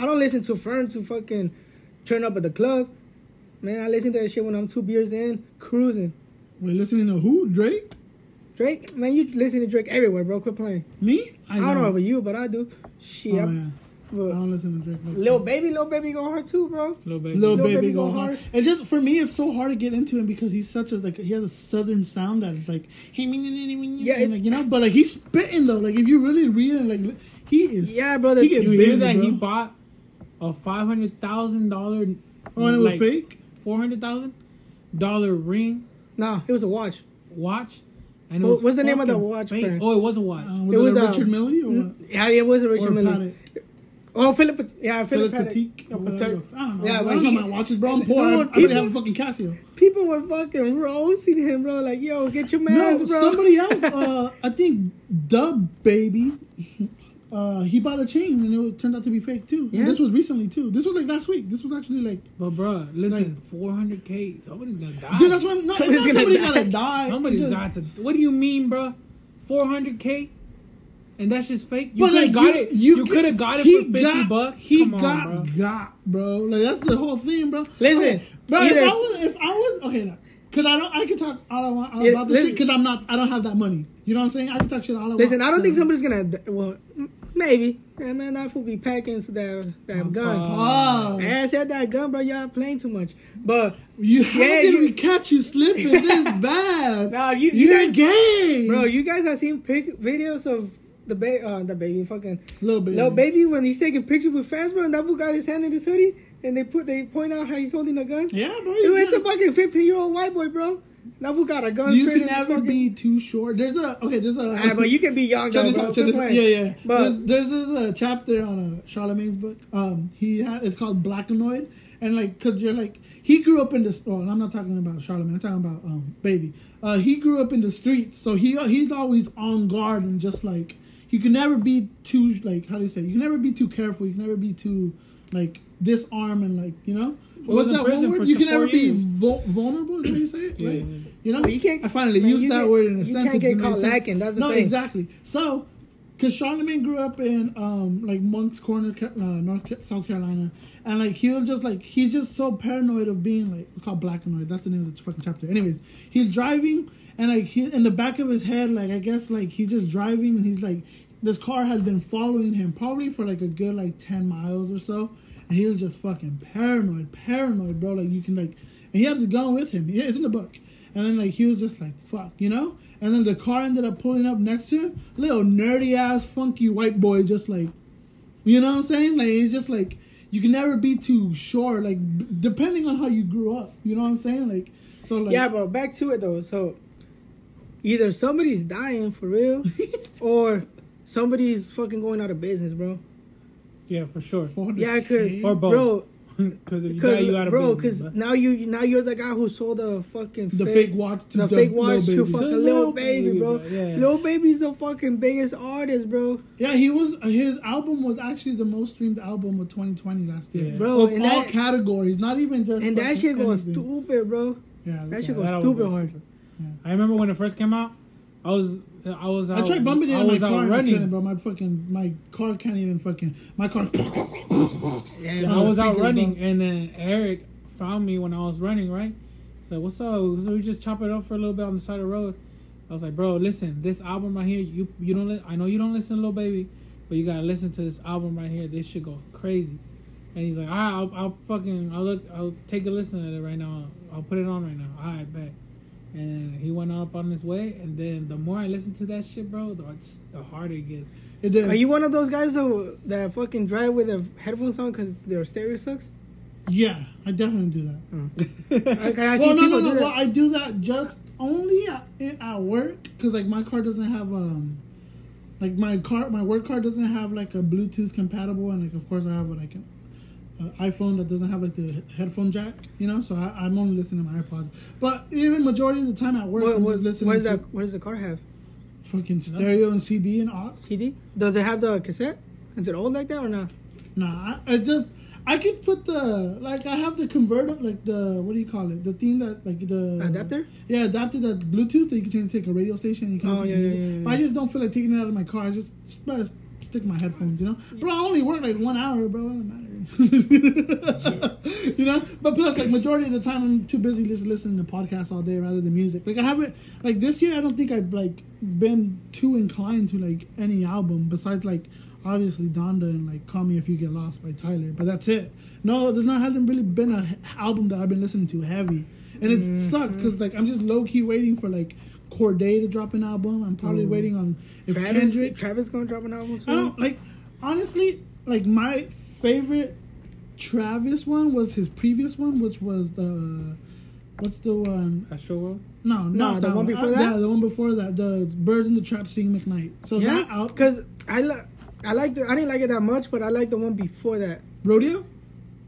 I don't listen to Fern to fucking turn up at the club. Man, I listen to that shit when I'm two beers in, cruising. Wait, listening to who? Drake? Drake, man, you listen to Drake everywhere, bro. Quit playing. Me? I, don't know about you, but I do. Shit, Oh, I- yeah. I but don't listen to Drake. Like Lil Baby, Lil Baby go hard too, bro. Little baby. Little baby, Baby go go hard. hard. And just for me, it's so hard to get into him because he's such a like he has a southern sound that is like yeah, it- like, you know. But like he's spitting though. Like if you really read it, like he is. Yeah, brother. He get You hear that bro. he bought a five hundred thousand dollar. Oh, and it was fake. Four hundred thousand dollar ring Nah, it was a watch. watch. And it What- was what's the name of the watch Oh, it was a watch. Uh, was It it, was, a uh, Richard Mille or what? Yeah, it was a Richard Or Mille. Patek? Oh, Philip. Pat- Yeah, Philip, Philip Patek. Patek? Oh. Patek. I don't know. Yeah, I but don't he- know my watches, bro. I'm Dude, poor. I, I already people- have a fucking Casio. People were fucking roasting him, bro. Like, yo, get your mans, No, bro. somebody else. Uh, I think Dub Baby. Uh, he bought a chain and it turned out to be fake too. And this was recently too. This was like last week. This was actually like, But bro, listen, four hundred k. Somebody's gonna die. dude. That's why. No, it's Somebody's not gonna somebody die. gotta die. Somebody's just- got to. What do you mean, bro? Four hundred k, and that's just fake. You could have like got you, it. you, You, could have got it for fifty got- bucks. He Come on, got bro. got, bro. Like that's the whole thing, bro. Listen, Okay, bro. If I was, if I was, okay, no. Cause I don't, I can talk all I want all Yeah, about this listen. shit. Cause I'm not, I don't have that money. You know what I'm saying? I can talk shit all I want. Listen, I don't think somebody's gonna. Well, maybe. Yeah, man, that fool be packing that that gun. Oh, I said that gun, bro. Y'all playing too much. But you how Yeah, did you- we catch you slipping this bad? Nah, you- you You're guys- gay, bro, you guys have seen pic- videos of the baby, uh, the baby, fucking little baby, little baby when he's taking pictures with fans, bro. And that fool got his hand in his hoodie, and they put they point out how he's holding a gun. Yeah, bro. It you went fucking fifteen year old white boy, bro. That fool got a gun. You can never fucking- be too short. There's a okay. There's a. Ah, but you can be young though, bro. check Yeah, yeah. But- there's there's a chapter on a Charlamagne's book. Um, he had it's called Blackanoid, and like, cause you're like, he grew up in the. Oh, I'm not talking about Charlemagne. I'm talking about um, baby. Uh, he grew up in the streets, so he he's always on guard and just like you can never be too like how do you say? You can never be too careful. You can never be too like disarm and like you know. Well, What's that one word? You can four never be vul- vulnerable. Is that how you say it? Yeah, Right? yeah, yeah. You know. Well, you can't- I finally man, used that get- word in a you sentence. You can't get and it caught sense. lacking, that's the no, thing. exactly. So, because Charlamagne grew up in um like Moncks Corner, uh, North South Carolina, and like he was just like he's just so paranoid of being like it's called Blackanoid. That's the name of the fucking chapter. Anyways, he's driving and like he in the back of his head, like I guess like he's just driving and he's like this car has been following him probably for like a good like ten miles or so, and he was just fucking paranoid, paranoid, bro. Like you can like, and he had the gun with him. Yeah, it's in the book. And then like he was just like fuck, you know. And then the car ended up pulling up next to him. Little nerdy ass funky white boy, just like, you know what I'm saying? Like it's just like you can never be too sure. Like depending on how you grew up, you know what I'm saying? Like so like yeah, but back to it though. So either somebody's dying for real, or somebody's fucking going out of business, bro. Yeah, for sure. 400K? Yeah, because Or both. bro, Because if you because die, you gotta bro, be- because now you now you're the guy who sold the fucking the fake watch to the the fake Lil watch to Baby. fucking To Lil Lil Baby, Baby, bro. bro, yeah. Lil Baby's the fucking biggest artist, bro. Yeah, he was. His album was actually the most streamed album of 2020 last year, Yeah. Bro, Of all that- categories, not even just. And that fucking shit goes anything. stupid, bro. Yeah, That Yeah, shit goes that stupid was hard. stupid. I remember when it first came out. I was I was out, I tried bumping it I in my car and running. bro. My fucking my car can't even fucking my car. Yeah, I was out running, bro. and then Eric found me when I was running. Right, so what's up? So we just chop it up for a little bit on the side of the road. I was like, bro, listen, this album right here, you you don't. Li- I know you don't listen to Lil Baby, but you gotta listen to this album right here. This shit go crazy. And he's like, all right, I'll, I'll fucking, I'll look, I'll take a listen to it right now. I'll put it on right now. All right, bet. And he went up on his way, and then the more I listen to that shit, bro, the, the harder it gets. Are you one of those guys though that fucking drive with their headphones on because their stereo sucks? yeah, I definitely do that. I, I see well, no, no, no. Well, I do that just only at, at work because like my car doesn't have um, like my car, my work car doesn't have like a Bluetooth compatible, and like of course I have like an Uh, iPhone that doesn't have like the headphone jack, you know. So I, I'm only listening to my AirPods. But even majority of the time at work, what, I'm what, just listening what, does to that, what does the car have? fucking stereo and CD and aux. CD? Does it have the cassette? Is it old like that or not? Nah, I, I just I could put the like I have the converter like the what do you call it the thing that like the Adapter? yeah adapter that Bluetooth that you can change to like a radio station you can Oh, yeah, yeah, yeah, yeah. but I just don't feel like taking it out of my car I just, just stick my headphones you know bro I only work like one hour bro it doesn't matter you know but plus like majority of the time I'm too busy just listening to podcasts all day rather than music like I haven't like this year I don't think I've like been too inclined to like any album besides like obviously Donda and like Call Me If You Get Lost by Tyler, but that's it. No, there's not hasn't really been a album that I've been listening to heavy, and it mm-hmm. sucks because like I'm just low key waiting for like Cordae to drop an album. I'm probably mm. waiting on if Travis, Kendrick. Travis gonna drop an album I don't like honestly like my favorite Travis one was his previous one, which was the what's the one? Astroworld. No, No, the that one before Uh, that? Yeah, the one before that. The Birds in the Trap Sing McKnight. So Yeah, that out because I li- I like the I didn't like it that much, but I like the one before that. Rodeo.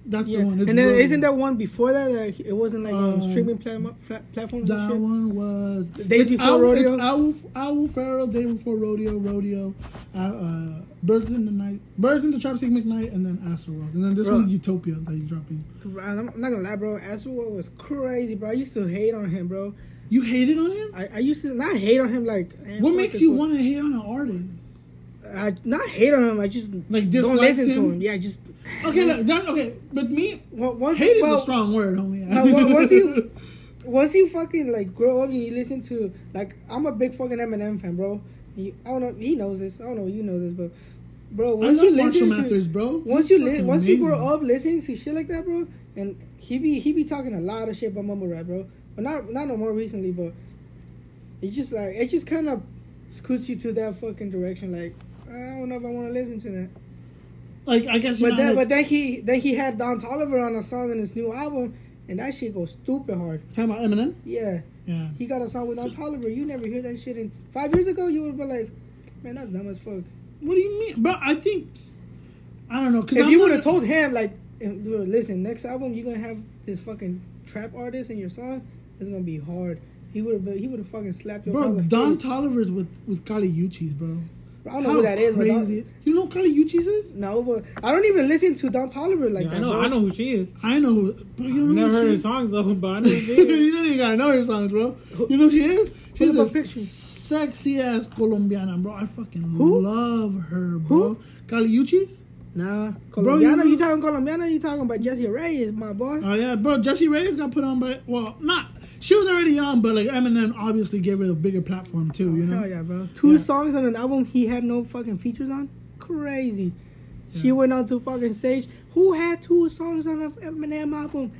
That's Yeah, the one. It's and then Rodeo. isn't there one before that that it wasn't like on Um, streaming pla- fla- platforms and That shit? one was Day it's Before Owl, Rodeo? It's Owl, Owl Pharaoh, Day Before Rodeo, Rodeo, uh, uh, Birds in the Night, Birds in the Trap Sing McKnight, and then Astroworld, and then this Bro. one's Utopia that he's dropping. I'm I'm not gonna lie, bro. Astroworld was crazy, bro. I used to hate on him, bro. You hated on him? I, I used to not hate on him like. What makes you want to hate on an artist? I not hate on him. I just Like don't listen to him? him. Yeah, just Okay, look, that, okay, but me, Well, once hate well, is a strong word, homie. On- once you once you fucking like grow up and you listen to like I'm a big fucking Eminem fan, bro. You, I don't know. He knows this. I don't know. You know this, but bro, once you Marshall listen Mathers, to bro. once He's you li- once you grow up listening to shit like that, bro, and he be he be talking a lot of shit about mumble rap, bro. But not not no more recently, but it's just like it just kind of scoots you to that fucking direction. Like I don't know if I want to listen to that. like I guess, But then, like, but then he then he had Don Toliver on a song in his new album, and that shit goes stupid hard. talking about Eminem, Yeah, yeah. he got a song with Don Toliver. You never hear that shit. In five years ago, you would be like, man, that's dumb as fuck. What do you mean, bro? I think I don't know because If you would have told him like, listen, next album you're gonna have this fucking trap artist in your song, it's gonna be hard. He would have he would have fucking slapped your Bro, brother Don face. Toliver's with with Kali Uchis, bro. I don't know who that is, but crazy. Don, You know who Kali Uchis is? no, but I don't even listen to Don Toliver like Yeah, that. I know. bro. I know who she is. I know who. But you I've don't know never who heard she her songs though, but I know who she is. you don't even gotta know her songs, bro. You know who she is? She's up a a picture. sexy ass Colombiana, bro. I fucking Who? love her, bro. Who? Kali Uchis? Nah, Bro, you know- you, talking Colombiana? You talking about Jessie Reyez, my boy? Oh yeah, bro. Jessie Reyez got put on by well, not she was already on, but like Eminem obviously gave her a bigger platform too. You know? Hell yeah, bro. Two Yeah. songs on an album he had no fucking features on? Crazy. She went on to fucking stage. Who had two songs on an Eminem album?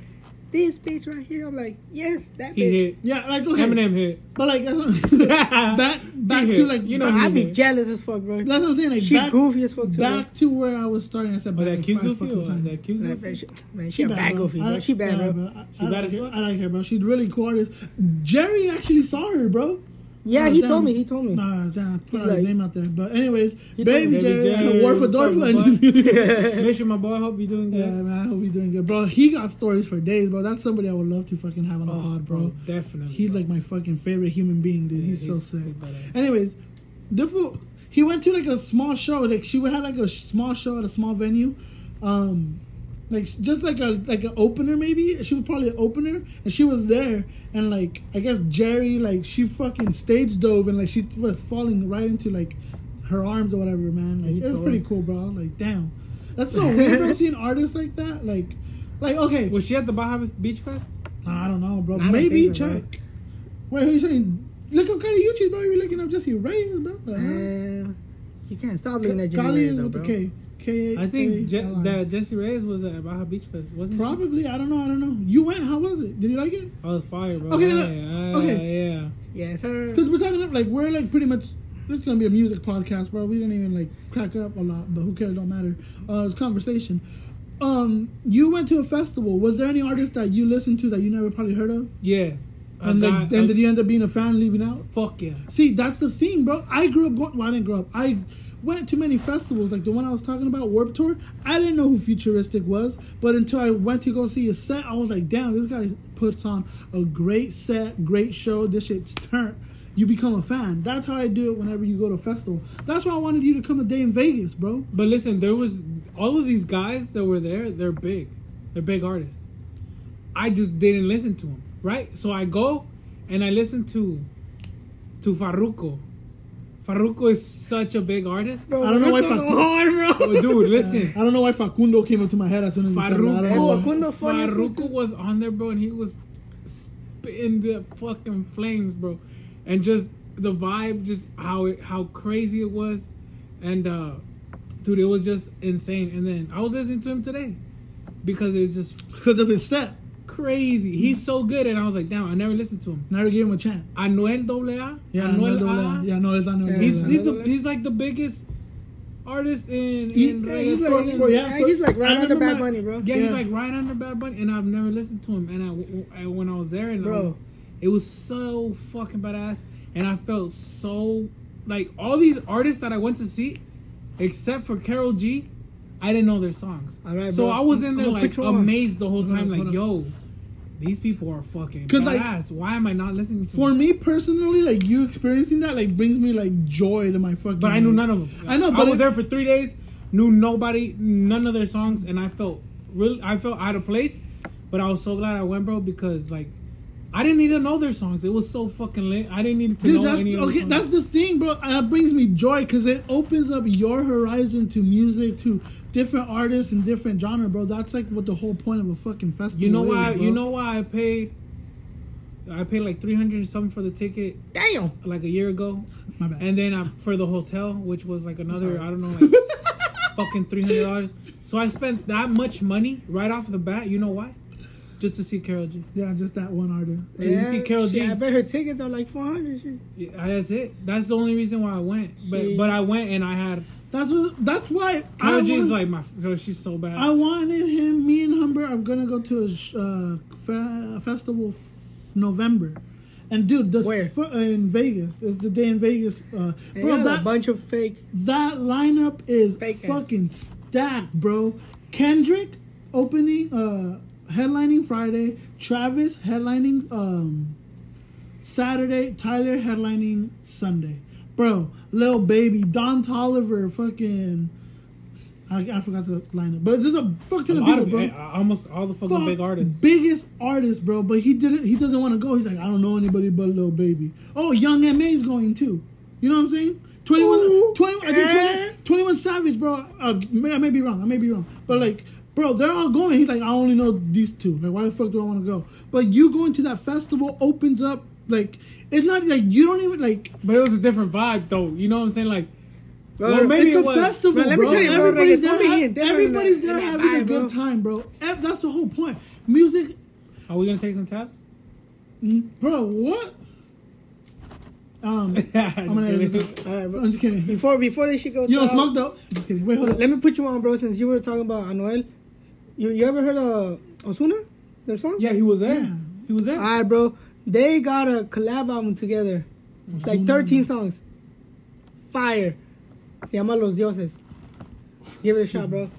This bitch right here. I'm like, yes, that He bitch. hit. Yeah, like okay, Eminem hit. but like that's what- back back He to like You know back- I'd be Yeah. jealous as fuck, bro. That's what I'm saying. Like She back, goofy as fuck too. bro. back to where I was starting. I said Oh, that like cute goofy. or times. That cute Man, goofy. man, she, man, she, a bad, bad bro. goofy, I- bro. She bad, yeah, bro. I, She I bad like as fuck? I like her, bro. She's really cool artist. Jerry actually saw her, bro. Yeah, he told me. He told me. Nah, damn, put He's his like- name out there. But anyways, baby told J, J, War for what's up, Dorf. Make sure my boy I hope you doing good. Yeah, man, I hope he's doing good, bro. He got stories for days, bro. That's somebody I would love to fucking have on the Oh, pod, bro. bro, definitely. He's bro. like my fucking favorite human being, dude. Yeah, he's, so sick. he's. Anyways, the fool, he went to like a small show. Like she had like a small show at a small venue, um, like just like a like an opener maybe. She was probably an opener, and she was there. And like I guess Jerry, like she fucking stage dove and like she was falling right into like her arms or whatever, man. Like He it was told pretty cool, bro. I was like, damn, that's so weird, bro. Seeing artists like that, like, like okay, Was she at the Baja Beach Fest? I don't know, bro. I Maybe think so, bro. check. Wait, who you saying? Look up Kali Uchis, bro. You're looking up Jessie Reyez, bro. The hell? Uh, you can't stop looking at Jimmy Kali Reyes, is though, with the bro. K. K. I think Je- that Jessie Reyez was at Baja Beach Fest, wasn't it? Probably. I don't know. I don't know. You went. How was it? Did you like it? I was fire, bro. Okay, yeah, look, yeah, okay. yeah. Yes, sir. Because we're talking up like we're like pretty much. This is gonna be a music podcast, bro. We didn't even like crack up a lot, but who cares? Don't matter. Uh, it's conversation. Um, you went to a festival. Was there any artist that you listened to that you never probably heard of? Yeah. And like, then did you end up being a fan, leaving out? Fuck yeah. See, that's the thing, bro. I grew up going. Well, I didn't grow up. I went to many festivals, like the one I was talking about, Warped Tour. I didn't know who Futuristic was, but until I went to go see his set, I was like, damn, this guy puts on a great set, great show. This shit's turnt. You become a fan. That's how I do it whenever you go to a festival. That's why I wanted you to come a day in Vegas, bro. But listen, there was all of these guys that were there. They're big. They're big artists. I just didn't listen to them, right? So I go and I listen to to Farruko. Farruko is such a big artist. Bro, I don't know why Rico Facu- go hard, bro. Oh, dude, listen. I don't know why Facundo came up to my head as soon as you said that. I don't know Farruko. Facundo funny as fuck, Farruko was on there, bro, and he was spitting the fucking flames, bro, and just the vibe, just how it, how crazy it was, and uh, dude, it was just insane. And then I was listening to him today because it's just Because of his set. Crazy. He's so good, and I was like, damn, I never listened to him. Never gave him a chance. Anuel AA, Yeah, Anuel AA. yeah, no, it's Yeah, He's he's, the, he's like the biggest artist in He- yeah. He's like, for- yeah, yeah, he's like right under Bad Bunny, bro. Yeah, he's like right under Bad Bunny, and I've never listened to him. And I, I when I was there, and um, Bro. was- it was so fucking badass, and I felt so like all these artists that I went to see, except for Karol G, I didn't know their songs. All right, so bro. I was in there like amazed the whole time, like yo, these people are fucking 'Cause, like. Why am I not listening to For them? me personally, like you experiencing that, like brings me like joy to my fucking. But I knew none of them. I know, but I was it- there for three days, knew nobody, none of their songs, and I felt really, I felt out of place. But I was so glad I went, bro, because like, I didn't need to know their songs. It was so fucking lit. I didn't need to Dude, know that's any okay. songs. That's the thing, bro. Uh, that brings me joy because it opens up your horizon to music, to different artists and different genre, bro. That's like what the whole point of a fucking festival. you know is, why? bro. You know why I paid? I paid like three hundred something for the ticket Damn. like a year ago, My bad. and then I, for the hotel, which was like another. I don't know, like fucking three hundred dollars. So I spent that much money right off the bat. You know why? Just to see Karol G. yeah, just that one artist. Did you see Karol G? shit, I bet her tickets are like 400 shit. Yeah, that's it. That's the only reason why I went. But She- but I went and I had That's what. That's why. I Karol G is want- like my. so She's so bad. I wanted him. Me and Humber are gonna go to a uh, fe- festival f- November, and dude, this Where? fu- in Vegas. It's the day in Vegas, uh, They bro. got a That bunch of fake. that lineup is Fake ass. fucking stacked, bro. Kendrick opening, uh, headlining Friday. Travis headlining um Saturday. Tyler headlining Sunday. Bro, Lil Baby, Don Toliver, fucking. I, I forgot the lineup, but there's a fuck a ton of people, of bro. eh, almost all the fucking Fuck, big artists. Biggest artist, bro. But he didn't. He doesn't want to go. He's like, I don't know anybody but Lil Baby. Oh, Young Ma is going too. You know what I'm saying? 21, Ooh, 21, I think eh. 20 21 Savage, bro. Uh, may, I may be wrong. I may be wrong. But like, bro, they're all going. He's like, I only know these two. Like, why the fuck do I want to go? But you going to that festival opens up. Like, it's not like you don't even like. But it was a different vibe though. You know what I'm saying? Like, Bro, well, maybe it's a it was. festival, Bro, let me bro. tell you, bro, everybody's reggaeton there. ha- everybody's there that having a good bro. time, bro. That's the whole point. Music, Are we gonna take some tabs? mm, bro. What? Um, I'm gonna edit this out. All right, bro. I'm just kidding. Before before they should go. You don't smoke though. Just kidding. Wait, hold on. Let me put you on, bro. Since you were talking about Anuel, you you ever heard of Ozuna? Their song? Yeah, he was there. Yeah. He was there. All right, bro. They got a collab album together. Like 13 songs. Fire. Se llama Los Dioses. Give it a shot, bro.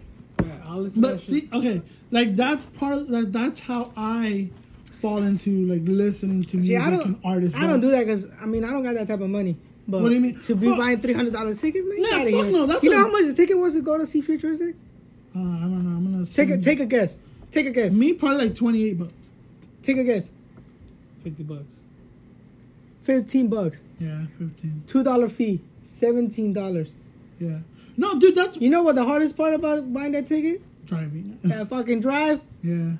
Yeah, I'll listen But that see, okay, like that's part. Like that's how I fall into like listening to See, music I don't, and artists. I don't do that because I mean I don't got that type of money. But What do you mean? To be Well- buying three hundred dollars tickets, man. Nah, fuck here. no, that's you a- know how much the ticket was to go to see Futuristic? Uh, I don't know. I'm gonna Take a take a guess. Take a guess. Me probably like twenty eight bucks. Take a guess. 50 bucks. Fifteen bucks. Yeah, fifteen. Two dollar fee. Seventeen dollars. Yeah. No, dude, that's You know what the hardest part about buying that ticket? driving. That fucking drive. yeah.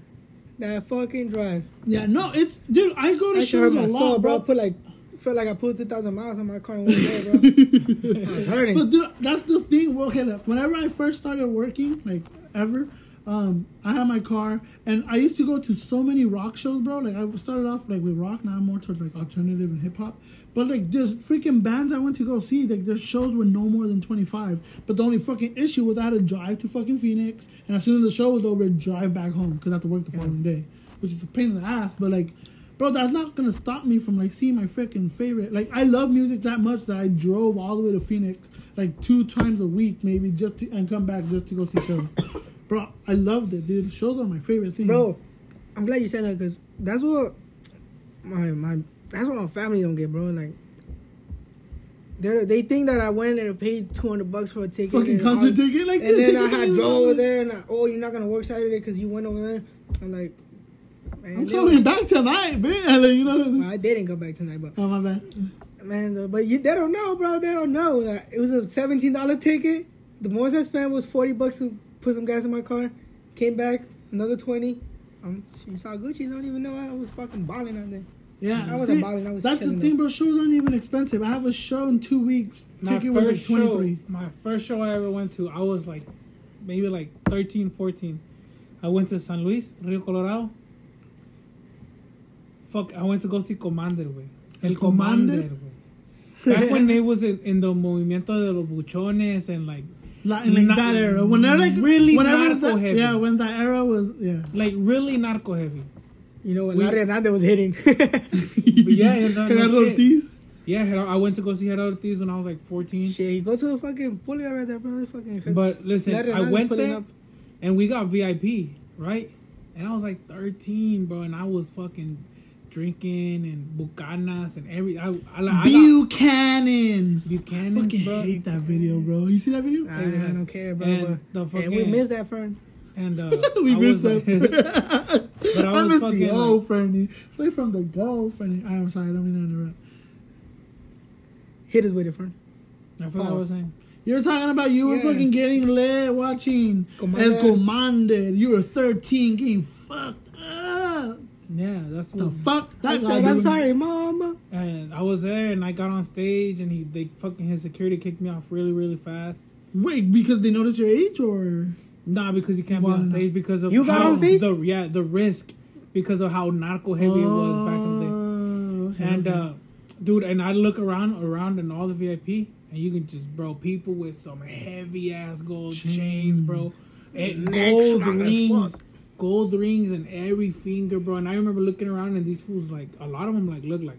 That fucking drive. Yeah. No, it's dude. I go to hurt shows a my lot, soul, bro. I bro. put like felt like I put two thousand miles on my car in one day, bro. I was hurting. But dude, that's the thing. Well, okay, look, whenever I first started working, like ever, um, I had my car, and I used to go to so many rock shows, bro. Like I started off like with rock, now I'm more towards like alternative and hip hop. But like there's freaking bands I went to go see. Like their shows were no more than 25. But the only fucking issue was I had to drive to fucking Phoenix, and as soon as the show was over, drive back home because I had to work the following day, which is a pain in the ass. But like. Bro, that's not gonna stop me from like seeing my freaking favorite. Like, I love music that much that I drove all the way to Phoenix like two times a week, maybe just to and come back just to go see shows. Bro, I loved it, dude. Shows are my favorite thing, bro. I'm glad you said that because that's what my my that's what my family don't get, bro. Like they they think that I went and paid two hundred bucks for a ticket, Fucking concert ticket, like and then I had drove over there, and I, oh, you're not gonna work Saturday because you went over there. I'm like, man, I'm they coming back tonight, man. Like, you know. Well, I didn't go back tonight, but Oh my bad. man, but you they don't know, bro. They don't know. Like, it was a seventeen dollar ticket. The most I spent was forty bucks to put some gas in my car. Came back another twenty. Um, you saw Gucci. Don't even know I was fucking balling on there. Yeah, I wasn't see, balling, I was that's the thing, bro. Shows aren't even expensive. I have a show in two weeks. My Ticket was like first show, my first show I ever went to, I was like, maybe like 13, 14. I went to San Luis, Rio Colorado. Fuck, I went to go see Komander, güey. El Komander? Komander, güey. Back when they was in, in the movimiento de los buchones and like, in like that era, when they're like really whenever narco that, heavy. yeah, when that era was, yeah. like really narco heavy. You know what? We- Larry Hernandez was hitting. Yeah, and no, Ortiz. Yeah, I went to go see Gerardo Ortiz when I was like 14. Shit, you go to the fucking pulley right there, bro. Fucking. But listen, Larry I went there up. and we got VIP, right? And I was like 13, bro, and I was fucking drinking and bucanas and every. I, I, I got Buchanan's. I Buchanan's, fucking bro. hate that video, bro. You see that video? I, I don't care, bro. And but, the and we fucking- missed that fern. And uh, we I missed that. like- But I I missed fucking, the old like- Fernie. Straight from the go, Fernie. I'm sorry, I don't mean to interrupt. Hit us with it, fern. I forgot what I was saying. You were talking about you were fucking getting lit watching Komander. El Komander. You were 13 getting fucked up. Yeah, that's The what. fuck? I That said, guy I'm sorry, mama. And I was there, and I got on stage, and he they fucking his security kicked me off really really fast. Wait, because they noticed your age or? Nah, because you can't be on stage because of You got how on stage? The, yeah, the risk because of how narco heavy it was back in the day. Oh, okay, And okay. uh, dude, and I look around around and all the VIP, and you can just bro people with some heavy ass gold Chain. chains, bro, and Necks gold rings, fuck. Gold rings and every finger, bro. And I remember looking around, and these fools like a lot of them like look like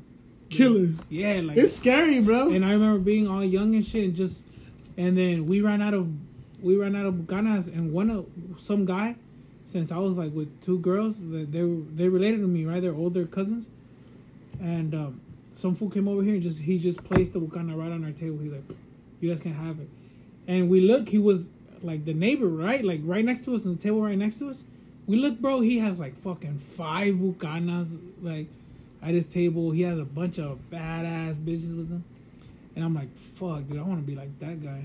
killers. yeah, like It's scary, bro. and I remember being all young and shit, and just, and then we ran out of, we ran out of bucanas, and one of some guy, since I was like with two girls, that they were they related to me, right? They're older cousins, and um, some fool came over here and just he just placed the bucana right on our table. He's like, "You guys can have it," and we look. He was like the neighbor, right? Like right next to us, on the table right next to us. We look, bro. He has like fucking five bucanas, like at his table. He has a bunch of badass bitches with him. And I'm like, fuck, dude, I want to be like that guy.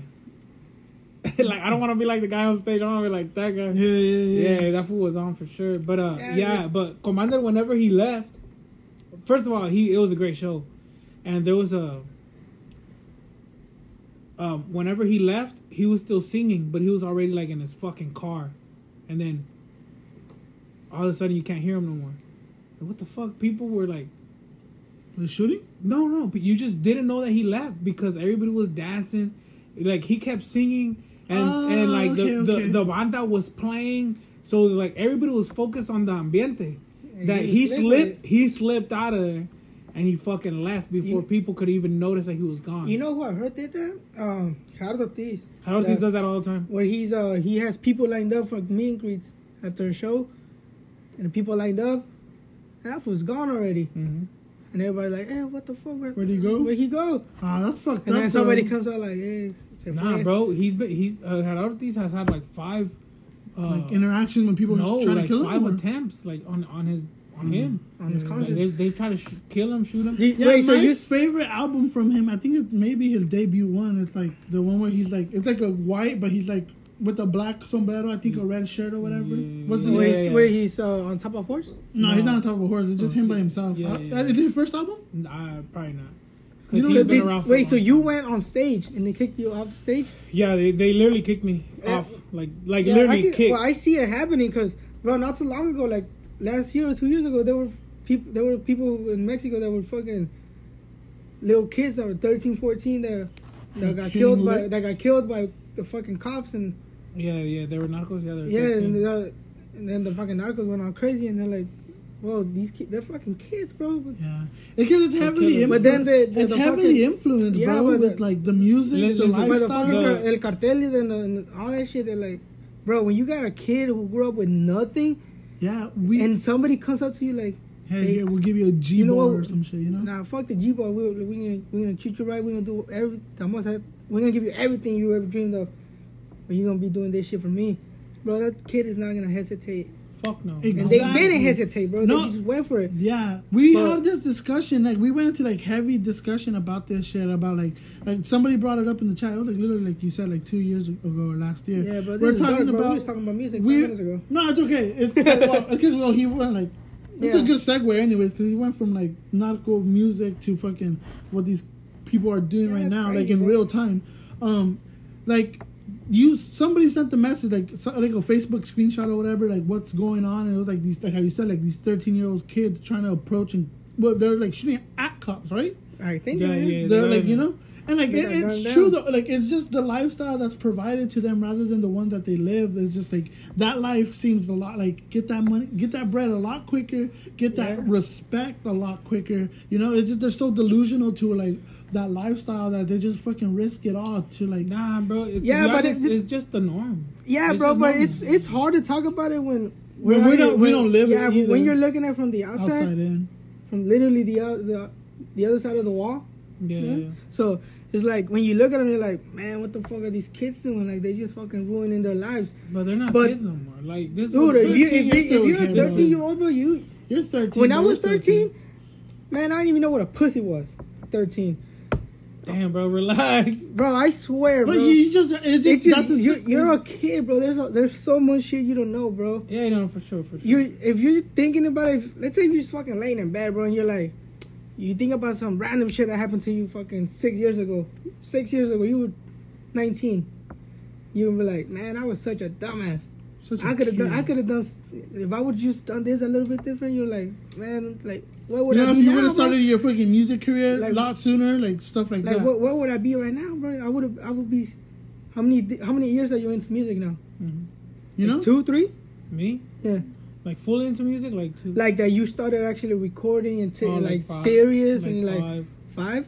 like, I don't want to be like the guy on stage. I want to be like that guy. yeah, yeah, Yeah, yeah. that fool was on for sure. But uh, Yeah, yeah, was- but Komander, whenever he left, first of all, he it was a great show, and there was a. Um, whenever he left, he was still singing, but he was already like in his fucking car, and then all of a sudden you can't hear him no more. And what the fuck? People were like, The shooting? no, no, but you just didn't know that he left because everybody was dancing. Like he kept singing, and Oh, and like okay, the, okay. the the banda was playing, so like everybody was focused on the ambiente. That he, slipped slipped, he slipped out of there, and he fucking left before You- people could even notice that he was gone. You know who I heard did that? Um, Gerardo Ortiz. Harold that- does that all the time. Where he's uh he has people lined up for meet and greets after a show, and the people lined up, and that was gone already, hmm and everybody like, hey, what the fuck? Where, Where'd he go? Where'd he go? Ah, that's fucked And up. then somebody though. comes out like, hey, se Nah, bro, he's been he's uh, Ortiz has had like five. Uh, like interactions when people no, trying like to kill five him. or- attempts like on on his on him. on his concert. they they've tried to sh- kill him, shoot him. Yeah, Wait, so my you favorite album from him, I think it maybe his debut one. It's like the one where he's like, it's like a white, but he's like with a black sombrero, I think a red shirt or whatever. Yeah, What's the yeah, where name? he's, yeah. where he's uh, on top of a horse? No, No. he's not on top of a horse. It's just him by himself. Yeah, Uh, yeah. Is it his first album? Nah, probably not. You Because know, he's they- been around. For wait, so long you went on stage and they kicked you off stage? Yeah, they, they literally kicked me Yeah. off, like like Yeah, literally I can- kicked. Well, I see it happening because, bro, not too long ago, like last year or two years ago, there were people, there were people in Mexico that were fucking little kids that were 13, 14 that that got killed by that got killed by the fucking cops and yeah, yeah, they were narcos. Yeah, they were yeah, 13. and, the, and then the fucking narcos went all crazy and they're like, well, these kids, they're fucking kids, bro. Yeah, because it's heavily killing. influ- But then the- the- it's the heavily fucking- influenced, Yeah, bro, with the- like the music, Li- the But the lifestyle. fucking The- el cartel and, and all that shit, they're like, bro, when you got a kid who grew up with nothing yeah, we and somebody comes up to you like, hey, hey, here, we'll give you a G you know bar or some shit, you know. Nah, fuck the G bar. We're, we gonna we gonna treat you right. We're gonna do every. Almost had, we gonna give you everything you ever dreamed of. But you gonna be doing this shit for me, bro. That kid is not gonna hesitate, Fuck no. Exactly. and they didn't hesitate, bro. No. They just went for it. Yeah, we But- had this discussion. Like we went into like heavy discussion about this shit. About like like somebody brought it up in the chat. It was like literally like you said like two years ago or last year. Yeah, but we're talking dark, bro. about We was talking about music we- five minutes ago. No, it's okay. It's well, because well he went like it's a good segue anyways because he went from like narco music to fucking what these people are doing Yeah, right now, like in bro. real time. Um, like you somebody sent the message like like a Facebook screenshot or whatever like what's going on and it was like these like how you said like these thirteen year old kids trying to approach and well they're like shooting at cops right I think Yeah, yeah. Yeah. they're they're like you know and like it, it's true down. though like it's just the lifestyle that's provided to them rather than the one that they live it's just like that life seems a lot like get that money get that bread a lot quicker get that Yeah. respect a lot quicker you know it's just they're so delusional to like that lifestyle that they just fucking risk it all to like Nah, bro. It's, Yeah, but it's, it's just the norm. Yeah, It's bro. But normal. it's it's hard to talk about it when When we don't- we don't live Yeah, when you're looking at it from the outside, outside in from literally the the the other side of the wall. Yeah, Yeah. yeah. So it's like when you look at them, you're like, man, what the fuck are these kids doing? Like they just fucking ruining their lives. But they're not But- kids no more. Like this. Dude, if you, if, you're, if you're a a kid, bro. 13 year old bro, you you're 13 when I was you're 13, man, I didn't even know what a pussy was. 13, damn, bro, relax. bro. I swear, but bro. you just it's It's just, just, that's the you're, you're a kid, bro. There's a, there's so much shit you don't know, bro. Yeah, no, for sure, for sure. You're if you're thinking about it, if, let's say you're just fucking laying in bed, bro, and you're like, you think about some random shit that happened to you fucking six years ago. Six years ago, you were 19. You would be like, man, I was such a dumbass. such a I could have done. I could have done. If I would just done this a little bit different, you're like, man, like what would you know, I if you would have started your fucking music career Like- a lot sooner, like stuff like, Like that. what? Where would I be right now, bro? I would have. I would be. How many? How many years are you into music now? Mhm. you know, two, three. Me, Yeah. like fully into music, like two, Like that. You started actually recording and t- Oh, like, five- serious like and like five. five.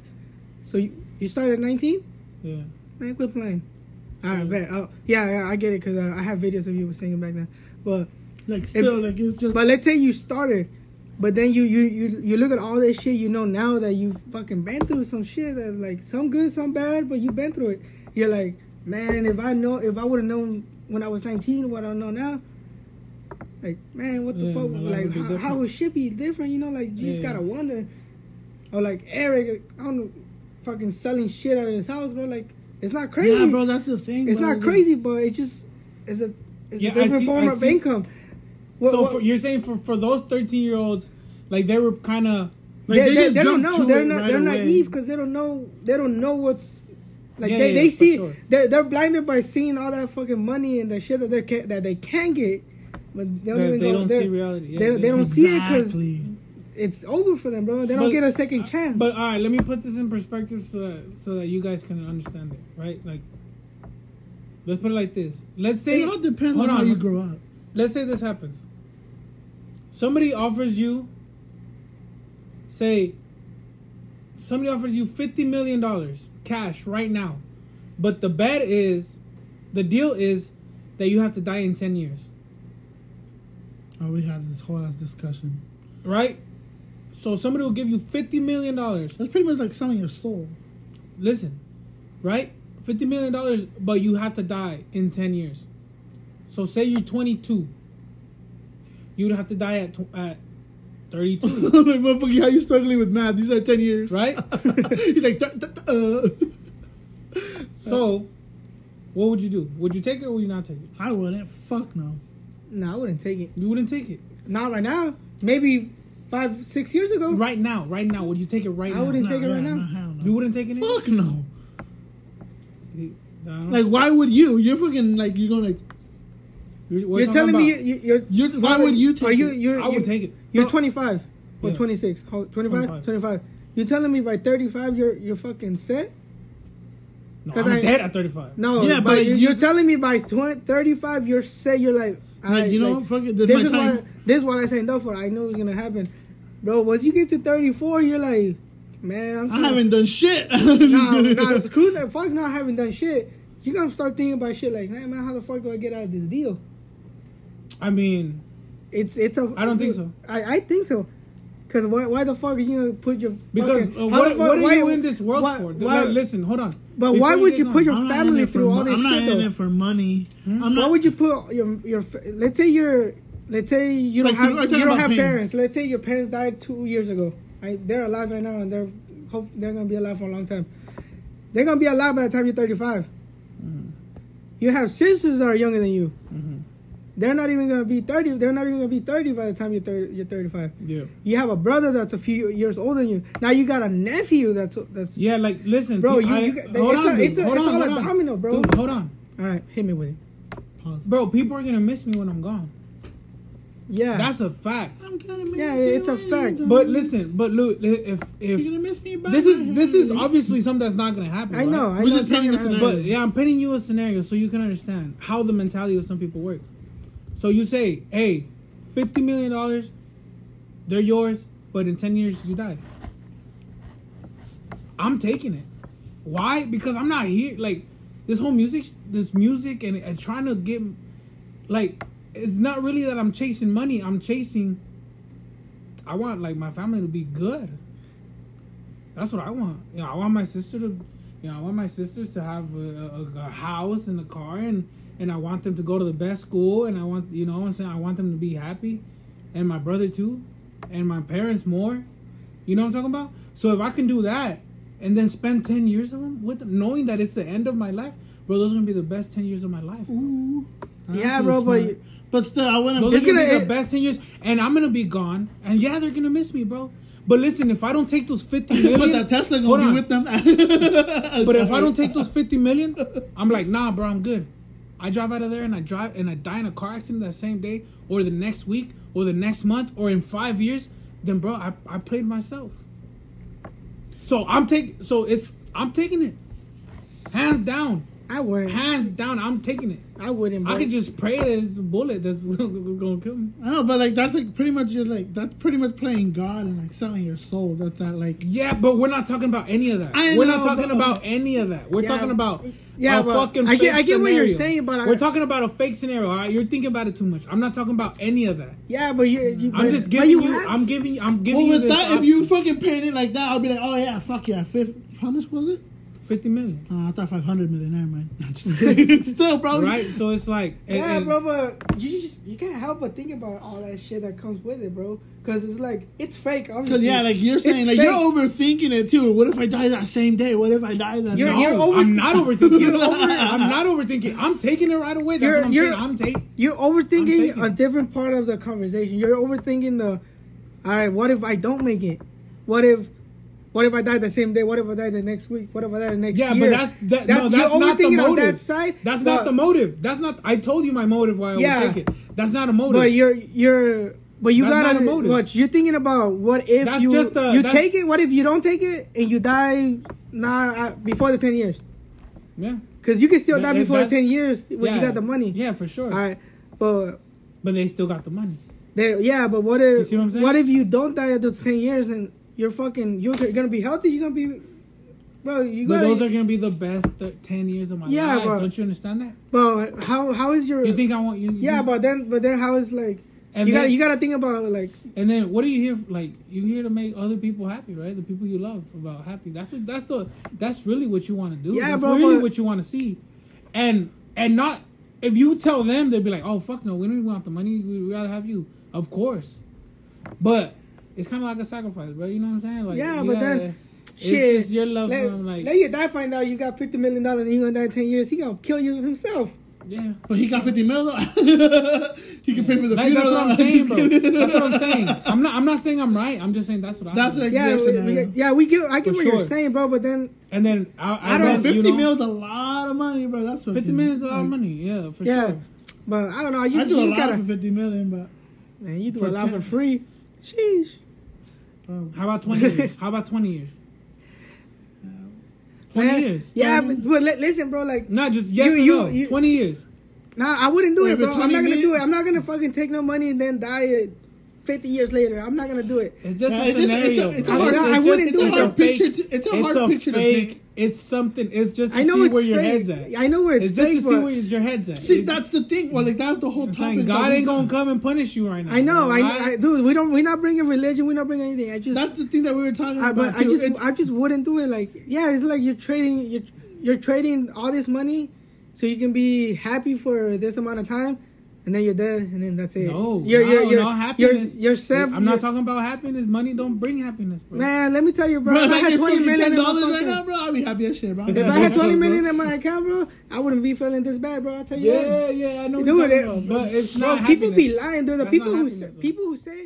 So you, you started at 19? Yeah, Man, quit playing. All right, bet. Oh, yeah, yeah, I get it because uh, I have videos of you singing back then. But like still, like it's just. but let's say you started, but then you you you you look at all this shit you know now that you've fucking been through some shit that like some good, some bad, but you've been through it. You're like, man, if I know, if I would have known when I was 19 what I know now. Like man, what the Yeah, fuck? Like how, how would shit be different? You know, like you just gotta wonder. Or like Eric, I don't know, fucking selling shit out of his house, bro. Like it's not crazy. yeah, bro, that's the thing. It's bro. not crazy, but it just it's a it's Yeah, a different see- form I of see. income. What- so what- For, you're saying for for those 13 year olds, like they were kind of Like, yeah, they they, just they don't know. They're not. right they're away. naive because they don't know. They don't know what's like. Yeah, they yeah, they see sure. they're they're blinded by seeing all that fucking money and the shit that they can that they can get, but they don't even they go. don't they, see reality. Yeah, they- they don't see it because it's over for them, bro. They don't But- get a second chance. But all right, let me put this in perspective so that so that you guys can understand it, right? Like, let's put it like this. Let's say It all depends hold on how you grow up. let's say this happens. Somebody offers you, say, somebody offers you $50 million cash right now, but the bet is, the deal is that you have to die in 10 years. Oh, we had this whole ass discussion. Right? So somebody will give you $50 million. That's pretty much like selling your soul. Listen, right? $50 million, but you have to die in 10 years. So say you're 22 you would have to die at tw- at 32. like, motherfucker, how you struggling with math? These are 10 years. Right? He's like, uh. so, what would you do? Would you take it or would you not take it? I wouldn't. Fuck no. No, I wouldn't take it. You wouldn't take it. Not right now. Maybe five, six years ago. Right now, right now. Would you take it right I wouldn't take it right now. You wouldn't take it? Fuck no. Like, why would you? You're fucking like you're going like, you're, You're telling me you, you, you're. You're, why would you take Are you? it? You're. I would take it. You're No, 25 or Yeah. 26. How, 25? 25. 25. You're telling me by 35 you're you're fucking set? No, I'm I- dead at 35. No, Yeah, but, you're, you- you're telling me by 20, 35 you're set. You're like, Like, alright, you know, like, fuck it. This, this my is time. what this is what I signed up for. I knew it was gonna happen, bro. Once you get to 34, you're like, man, I'm I haven't done shit. Nah, nah, screw that. Fuck not having done shit. You gotta start thinking about shit like, man, man, how the fuck do I get out of this deal? I mean, It's it's a. I don't think so. I, I think so. Cause why why the fuck are you gonna put your because fucking- uh, what, fuck- what are why- you in this world why- for? why- listen, hold on. But Before why would you get put going, your I'm family through all this I'm not shit in it for money. Hmm? I'm Why not. would you put your your? Let's say you're. Let's say you don't Like, have you don't have pain. parents. Let's say your parents died two years ago. Right? They're alive right now, and they're hope they're gonna be alive for a long time. They're gonna be alive by the time you're 35. Mm-hmm. You have sisters that are younger than you. Mhm. They're not even gonna be 30. They're not even gonna be 30 by the time you're 30, you're 35. Yeah. You have a brother that's a few years older than you. Now you got a nephew that's that's. Yeah, like, listen. Bro, you- I- you got- hold it's on, a- it's a- Hold it's on, all hold a on. domino, bro. Dude, hold on. All right, hit me with it. Pause. Bro, people are going to miss me when I'm gone. Yeah. That's a fact. I'm gonna miss Yeah, you it's a fact. But listen, but look, if you're if gonna miss me. this is this is obviously something that's not gonna happen. I know. right? I We're know just it's painting a scenario. But yeah, I'm painting you a scenario so you can understand how the mentality of some people work. So you say, "Hey, fifty million dollars, they're yours, but in ten years you die." I'm taking it. Why? Because I'm not here. Like this whole music, this music, and, and trying to get, like, it's not really that I'm chasing money. I'm chasing. I want like my family to be good. That's what I want. You know, I want my sister to, you know, I want my sisters to have a, a, a house and a car, and and I want them to go to the best school, and I want you know, I'm saying I want them to be happy, and my brother too, and my parents more. You know what I'm talking about? So if I can do that, and then spend ten years of them with them, knowing that it's the end of my life, bro, those are gonna be the best ten years of my life. Ooh. Yeah, bro, but smart. you- but still, I wouldn't. Those It's are gonna, gonna- be the best ten years, and I'm gonna be gone. And yeah, they're gonna miss me, bro. But listen, if I don't take those fifty million, but that Tesla gonna on. be with them. But if I don't take those fifty million, I'm like, nah, bro, I'm good. I drive out of there and I drive and I die in a car accident that same day, or the next week, or the next month, or in five years, then bro, I, I played myself. So I'm taking. So it's I'm taking it, hands down, I wouldn't. hands down. I'm taking it. I wouldn't. Bro. I could just pray that it's a bullet that's gonna kill me. I know, but like that's like pretty much you're like that's pretty much playing God and like selling your soul. That that like Yeah, but we're not talking about any of that. I we're know, not talking but- um, about any of that. We're Yeah, talking about yeah, a fucking. I get- fake I get what you're saying, but I- we're talking about a fake scenario. All right, you're thinking about it too much. I'm not talking about any of that. yeah, but you. you I'm but, just giving you. have- I'm giving. you- I'm giving well you with this that if you fucking paint it like that, I'll be like, oh yeah, fuck yeah, fifth. How much was it? Fifty million, Uh, I thought five hundred million. Never mind. Just. Still, bro. right? So it's like, and- yeah, and- bro, but you just you can't help but think about all that shit that comes with it, bro. Because it's like it's fake, Because obviously. yeah, like you're It's saying, like fake. you're overthinking it too. What if I die that same day? What if I die that You're- night? you're over- I'm not overthinking. You're over- I'm not overthinking. I'm taking it right away. That's You're- what I'm you're- saying. I'm taking. You're overthinking taking- a different part of the conversation. You're overthinking the. All right, what if I don't make it? What if? What if I die the same day? What if I die the next week? What if I die the next Yeah, year? Yeah, but that's that, That's- no, that's not the motive. that side, That's but- not the motive. That's not. I told you my motive why I Yeah. would take it. That's not a motive. But you're you're but you That's gotta not a motive. what you're thinking about what if That's you just a- you take it what if you don't take it and you die nah uh, before the 10 years yeah. because you can still That- die before the 10 years when you got the money Yeah, for sure. all right but But they still got the money. they, yeah but what if You see what I'm saying? what if you don't die at those 10 years and you're fucking you're gonna be healthy. You're gonna be, bro. You But gotta. those are gonna be the best th- ten years of my life. Yeah, life. bro. Don't you understand that? bro, how how is your? You think I want you? yeah, you, but then but then how is like? and you then, gotta you gotta think about like and then what are you here like? You here to make other people happy, right? The people you love about happy. That's what that's the that's really what you want to do. Yeah, that's bro, Really, but- what you want to see, and and not if you tell them they'll be like, oh fuck no, we don't even want the money. We'd rather have you, of course. But it's kind of like a sacrifice, bro. You know what I'm saying? Like Yeah, but then, gotta- it's shit, just your love let, for him, like let your dad find out you got fifty million dollars and you gonna die in ten years. He gonna kill you himself. yeah. But he got 50 mil. he can pay for the Like, funeral. that's what I'm I'm saying, bro. That's what I'm saying. I'm not. I'm not saying I'm right. I'm just saying that's what I. That's do. like Yeah, we, yeah, we get. I get For what you're saying, bro. But then, And then I, I, I don't- Bro, 50 you know, mil is a lot of money, bro. That's Fifty fucking- million is a lot of money. Yeah, for yeah, sure. but I don't know. I I just, do you a just lot gotta. for 50 million, but Man, you do for a lot 10. for free. Sheesh. Bro, How about twenty years? How about twenty years? Twenty Man, years. Yeah, but, but li- listen, bro. Like, Not just yes You- or you- no. you- Twenty years. nah, I wouldn't do Wait, it, bro. I'm not gonna do it. I'm not gonna fucking take no money and then die uh, 50 years later. I'm not gonna do it. It's just Yeah, a it's just- scenario. it's a- it's a hard- It's I wouldn't it's do a it. hard fake- picture to- it's a hard it's a picture to fake. paint. It's something. It's just to I know see it's where your head's at. I know where it's, It's just to see where your head's at. see, that's the thing. Well, like that's the whole topic. saying God ain't gonna come and punish you right now. I know, I? I, dude. We don't. We're not bringing religion. We're not bringing anything. I just, That's the thing that we were talking I, about. but I just, I just wouldn't do it. Like, yeah, it's like you're trading, you're, you're trading all this money, so you can be happy for this amount of time, and then you're dead, and then that's it. No, you're, no, you're, you're, no you're, happiness. you're self. I'm not talking about happiness. Money don't bring happiness, bro. Man, let me tell you, bro. bro, if I like had if twenty fucking million ten in my dollars right now, bro, I'd be happy as shit, bro. If I had twenty million in my account, bro, I wouldn't be feeling this bad, bro. I'll tell you that. Yeah, yeah, I know what Dude, you're talking it- about, but it's bro, not people be lying, dude. The That's people who say, people who say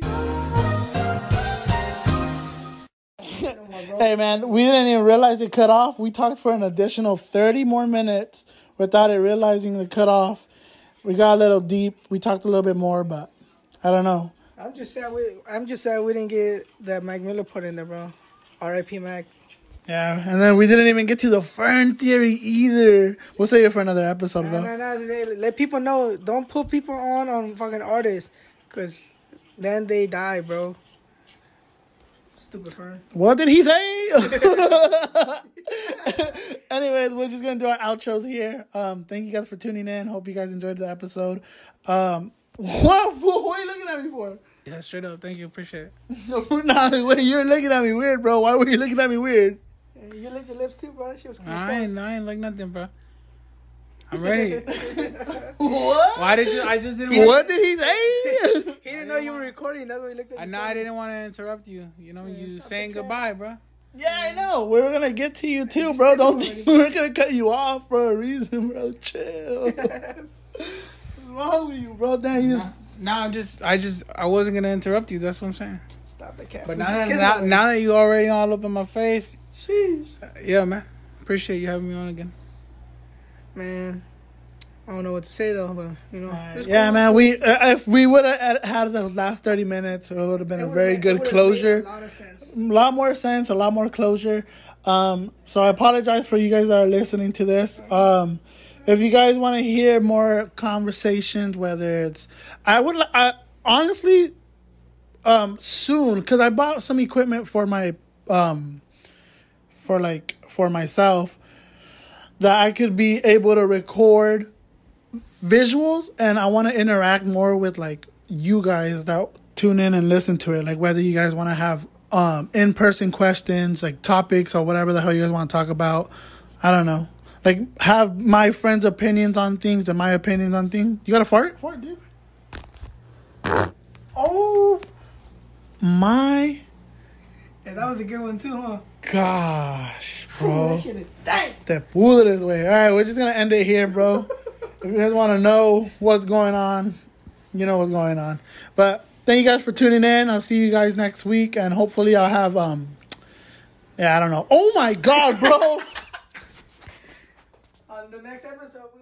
Hey man, we didn't even realize it cut off. We talked for an additional 30 more minutes without it realizing the cut off. We got a little deep. We talked a little bit more, but I don't know. I'm just sad. We, I'm just sad we didn't get that Mac Miller put in there, bro. R.I.P. Mac. Yeah, and then we didn't even get to the fern theory either. We'll save it for another episode, Nah, bro. nah, nah, let people know. Don't put people on on fucking artists, cause then they die, bro. Stupid fern. What did he say? Anyways, we're just gonna do our outros here. Um, thank you guys for tuning in. Hope you guys enjoyed the episode. Um, what? What are you looking at me for? Yeah, straight up. Thank you. Appreciate it. nah, wait, you're looking at me weird, bro. Why were you looking at me weird? You licked your lips too, bro. She was I ain't, I ain't like nothing, bro. I'm ready. What? Why did you? I just didn't. What did he say? He didn't know you were recording. That's why he looked at I know phone. I didn't want to interrupt you. You know, you stop saying goodbye, bro. yeah, I know. We were gonna get to you too, bro. Don't think We're gonna cut you off for a reason, bro. Chill. What's wrong with you, bro? Damn, you just No, I'm just. I just. I wasn't gonna interrupt you. That's what I'm saying. Stop the cat. But now that now, now that you already all up in my face, Sheesh. uh, yeah, man. Appreciate you having me on again. Man, I don't know what to say though, but you know, it's Yeah, cool. man. We uh, if we would have had those last thirty minutes, it would have been It a very made- good would've closure. made A lot of sense. A lot more sense, a lot more closure. Um, so I apologize for you guys that are listening to this. Um, if you guys want to hear more conversations, whether it's, I would, I honestly, um, soon because I bought some equipment for my, um, for like for myself that I could be able to record visuals and I want to interact more with like you guys that tune in and listen to it. Like whether you guys want to have um in-person questions like topics or whatever the hell you guys want to talk about. I don't know. Like have my friends opinions on things and my opinions on things. You got to fart? Fart dude. Oh my Yeah, that was a good one too, huh? gosh bro that shit is dank. Te pudres, way. All right, we're just gonna end it here, bro. if you guys want to know what's going on, you know what's going on. But thank you guys for tuning in. I'll see you guys next week, and hopefully I'll have um. Yeah, I don't know. Oh my god, bro. On the next episode.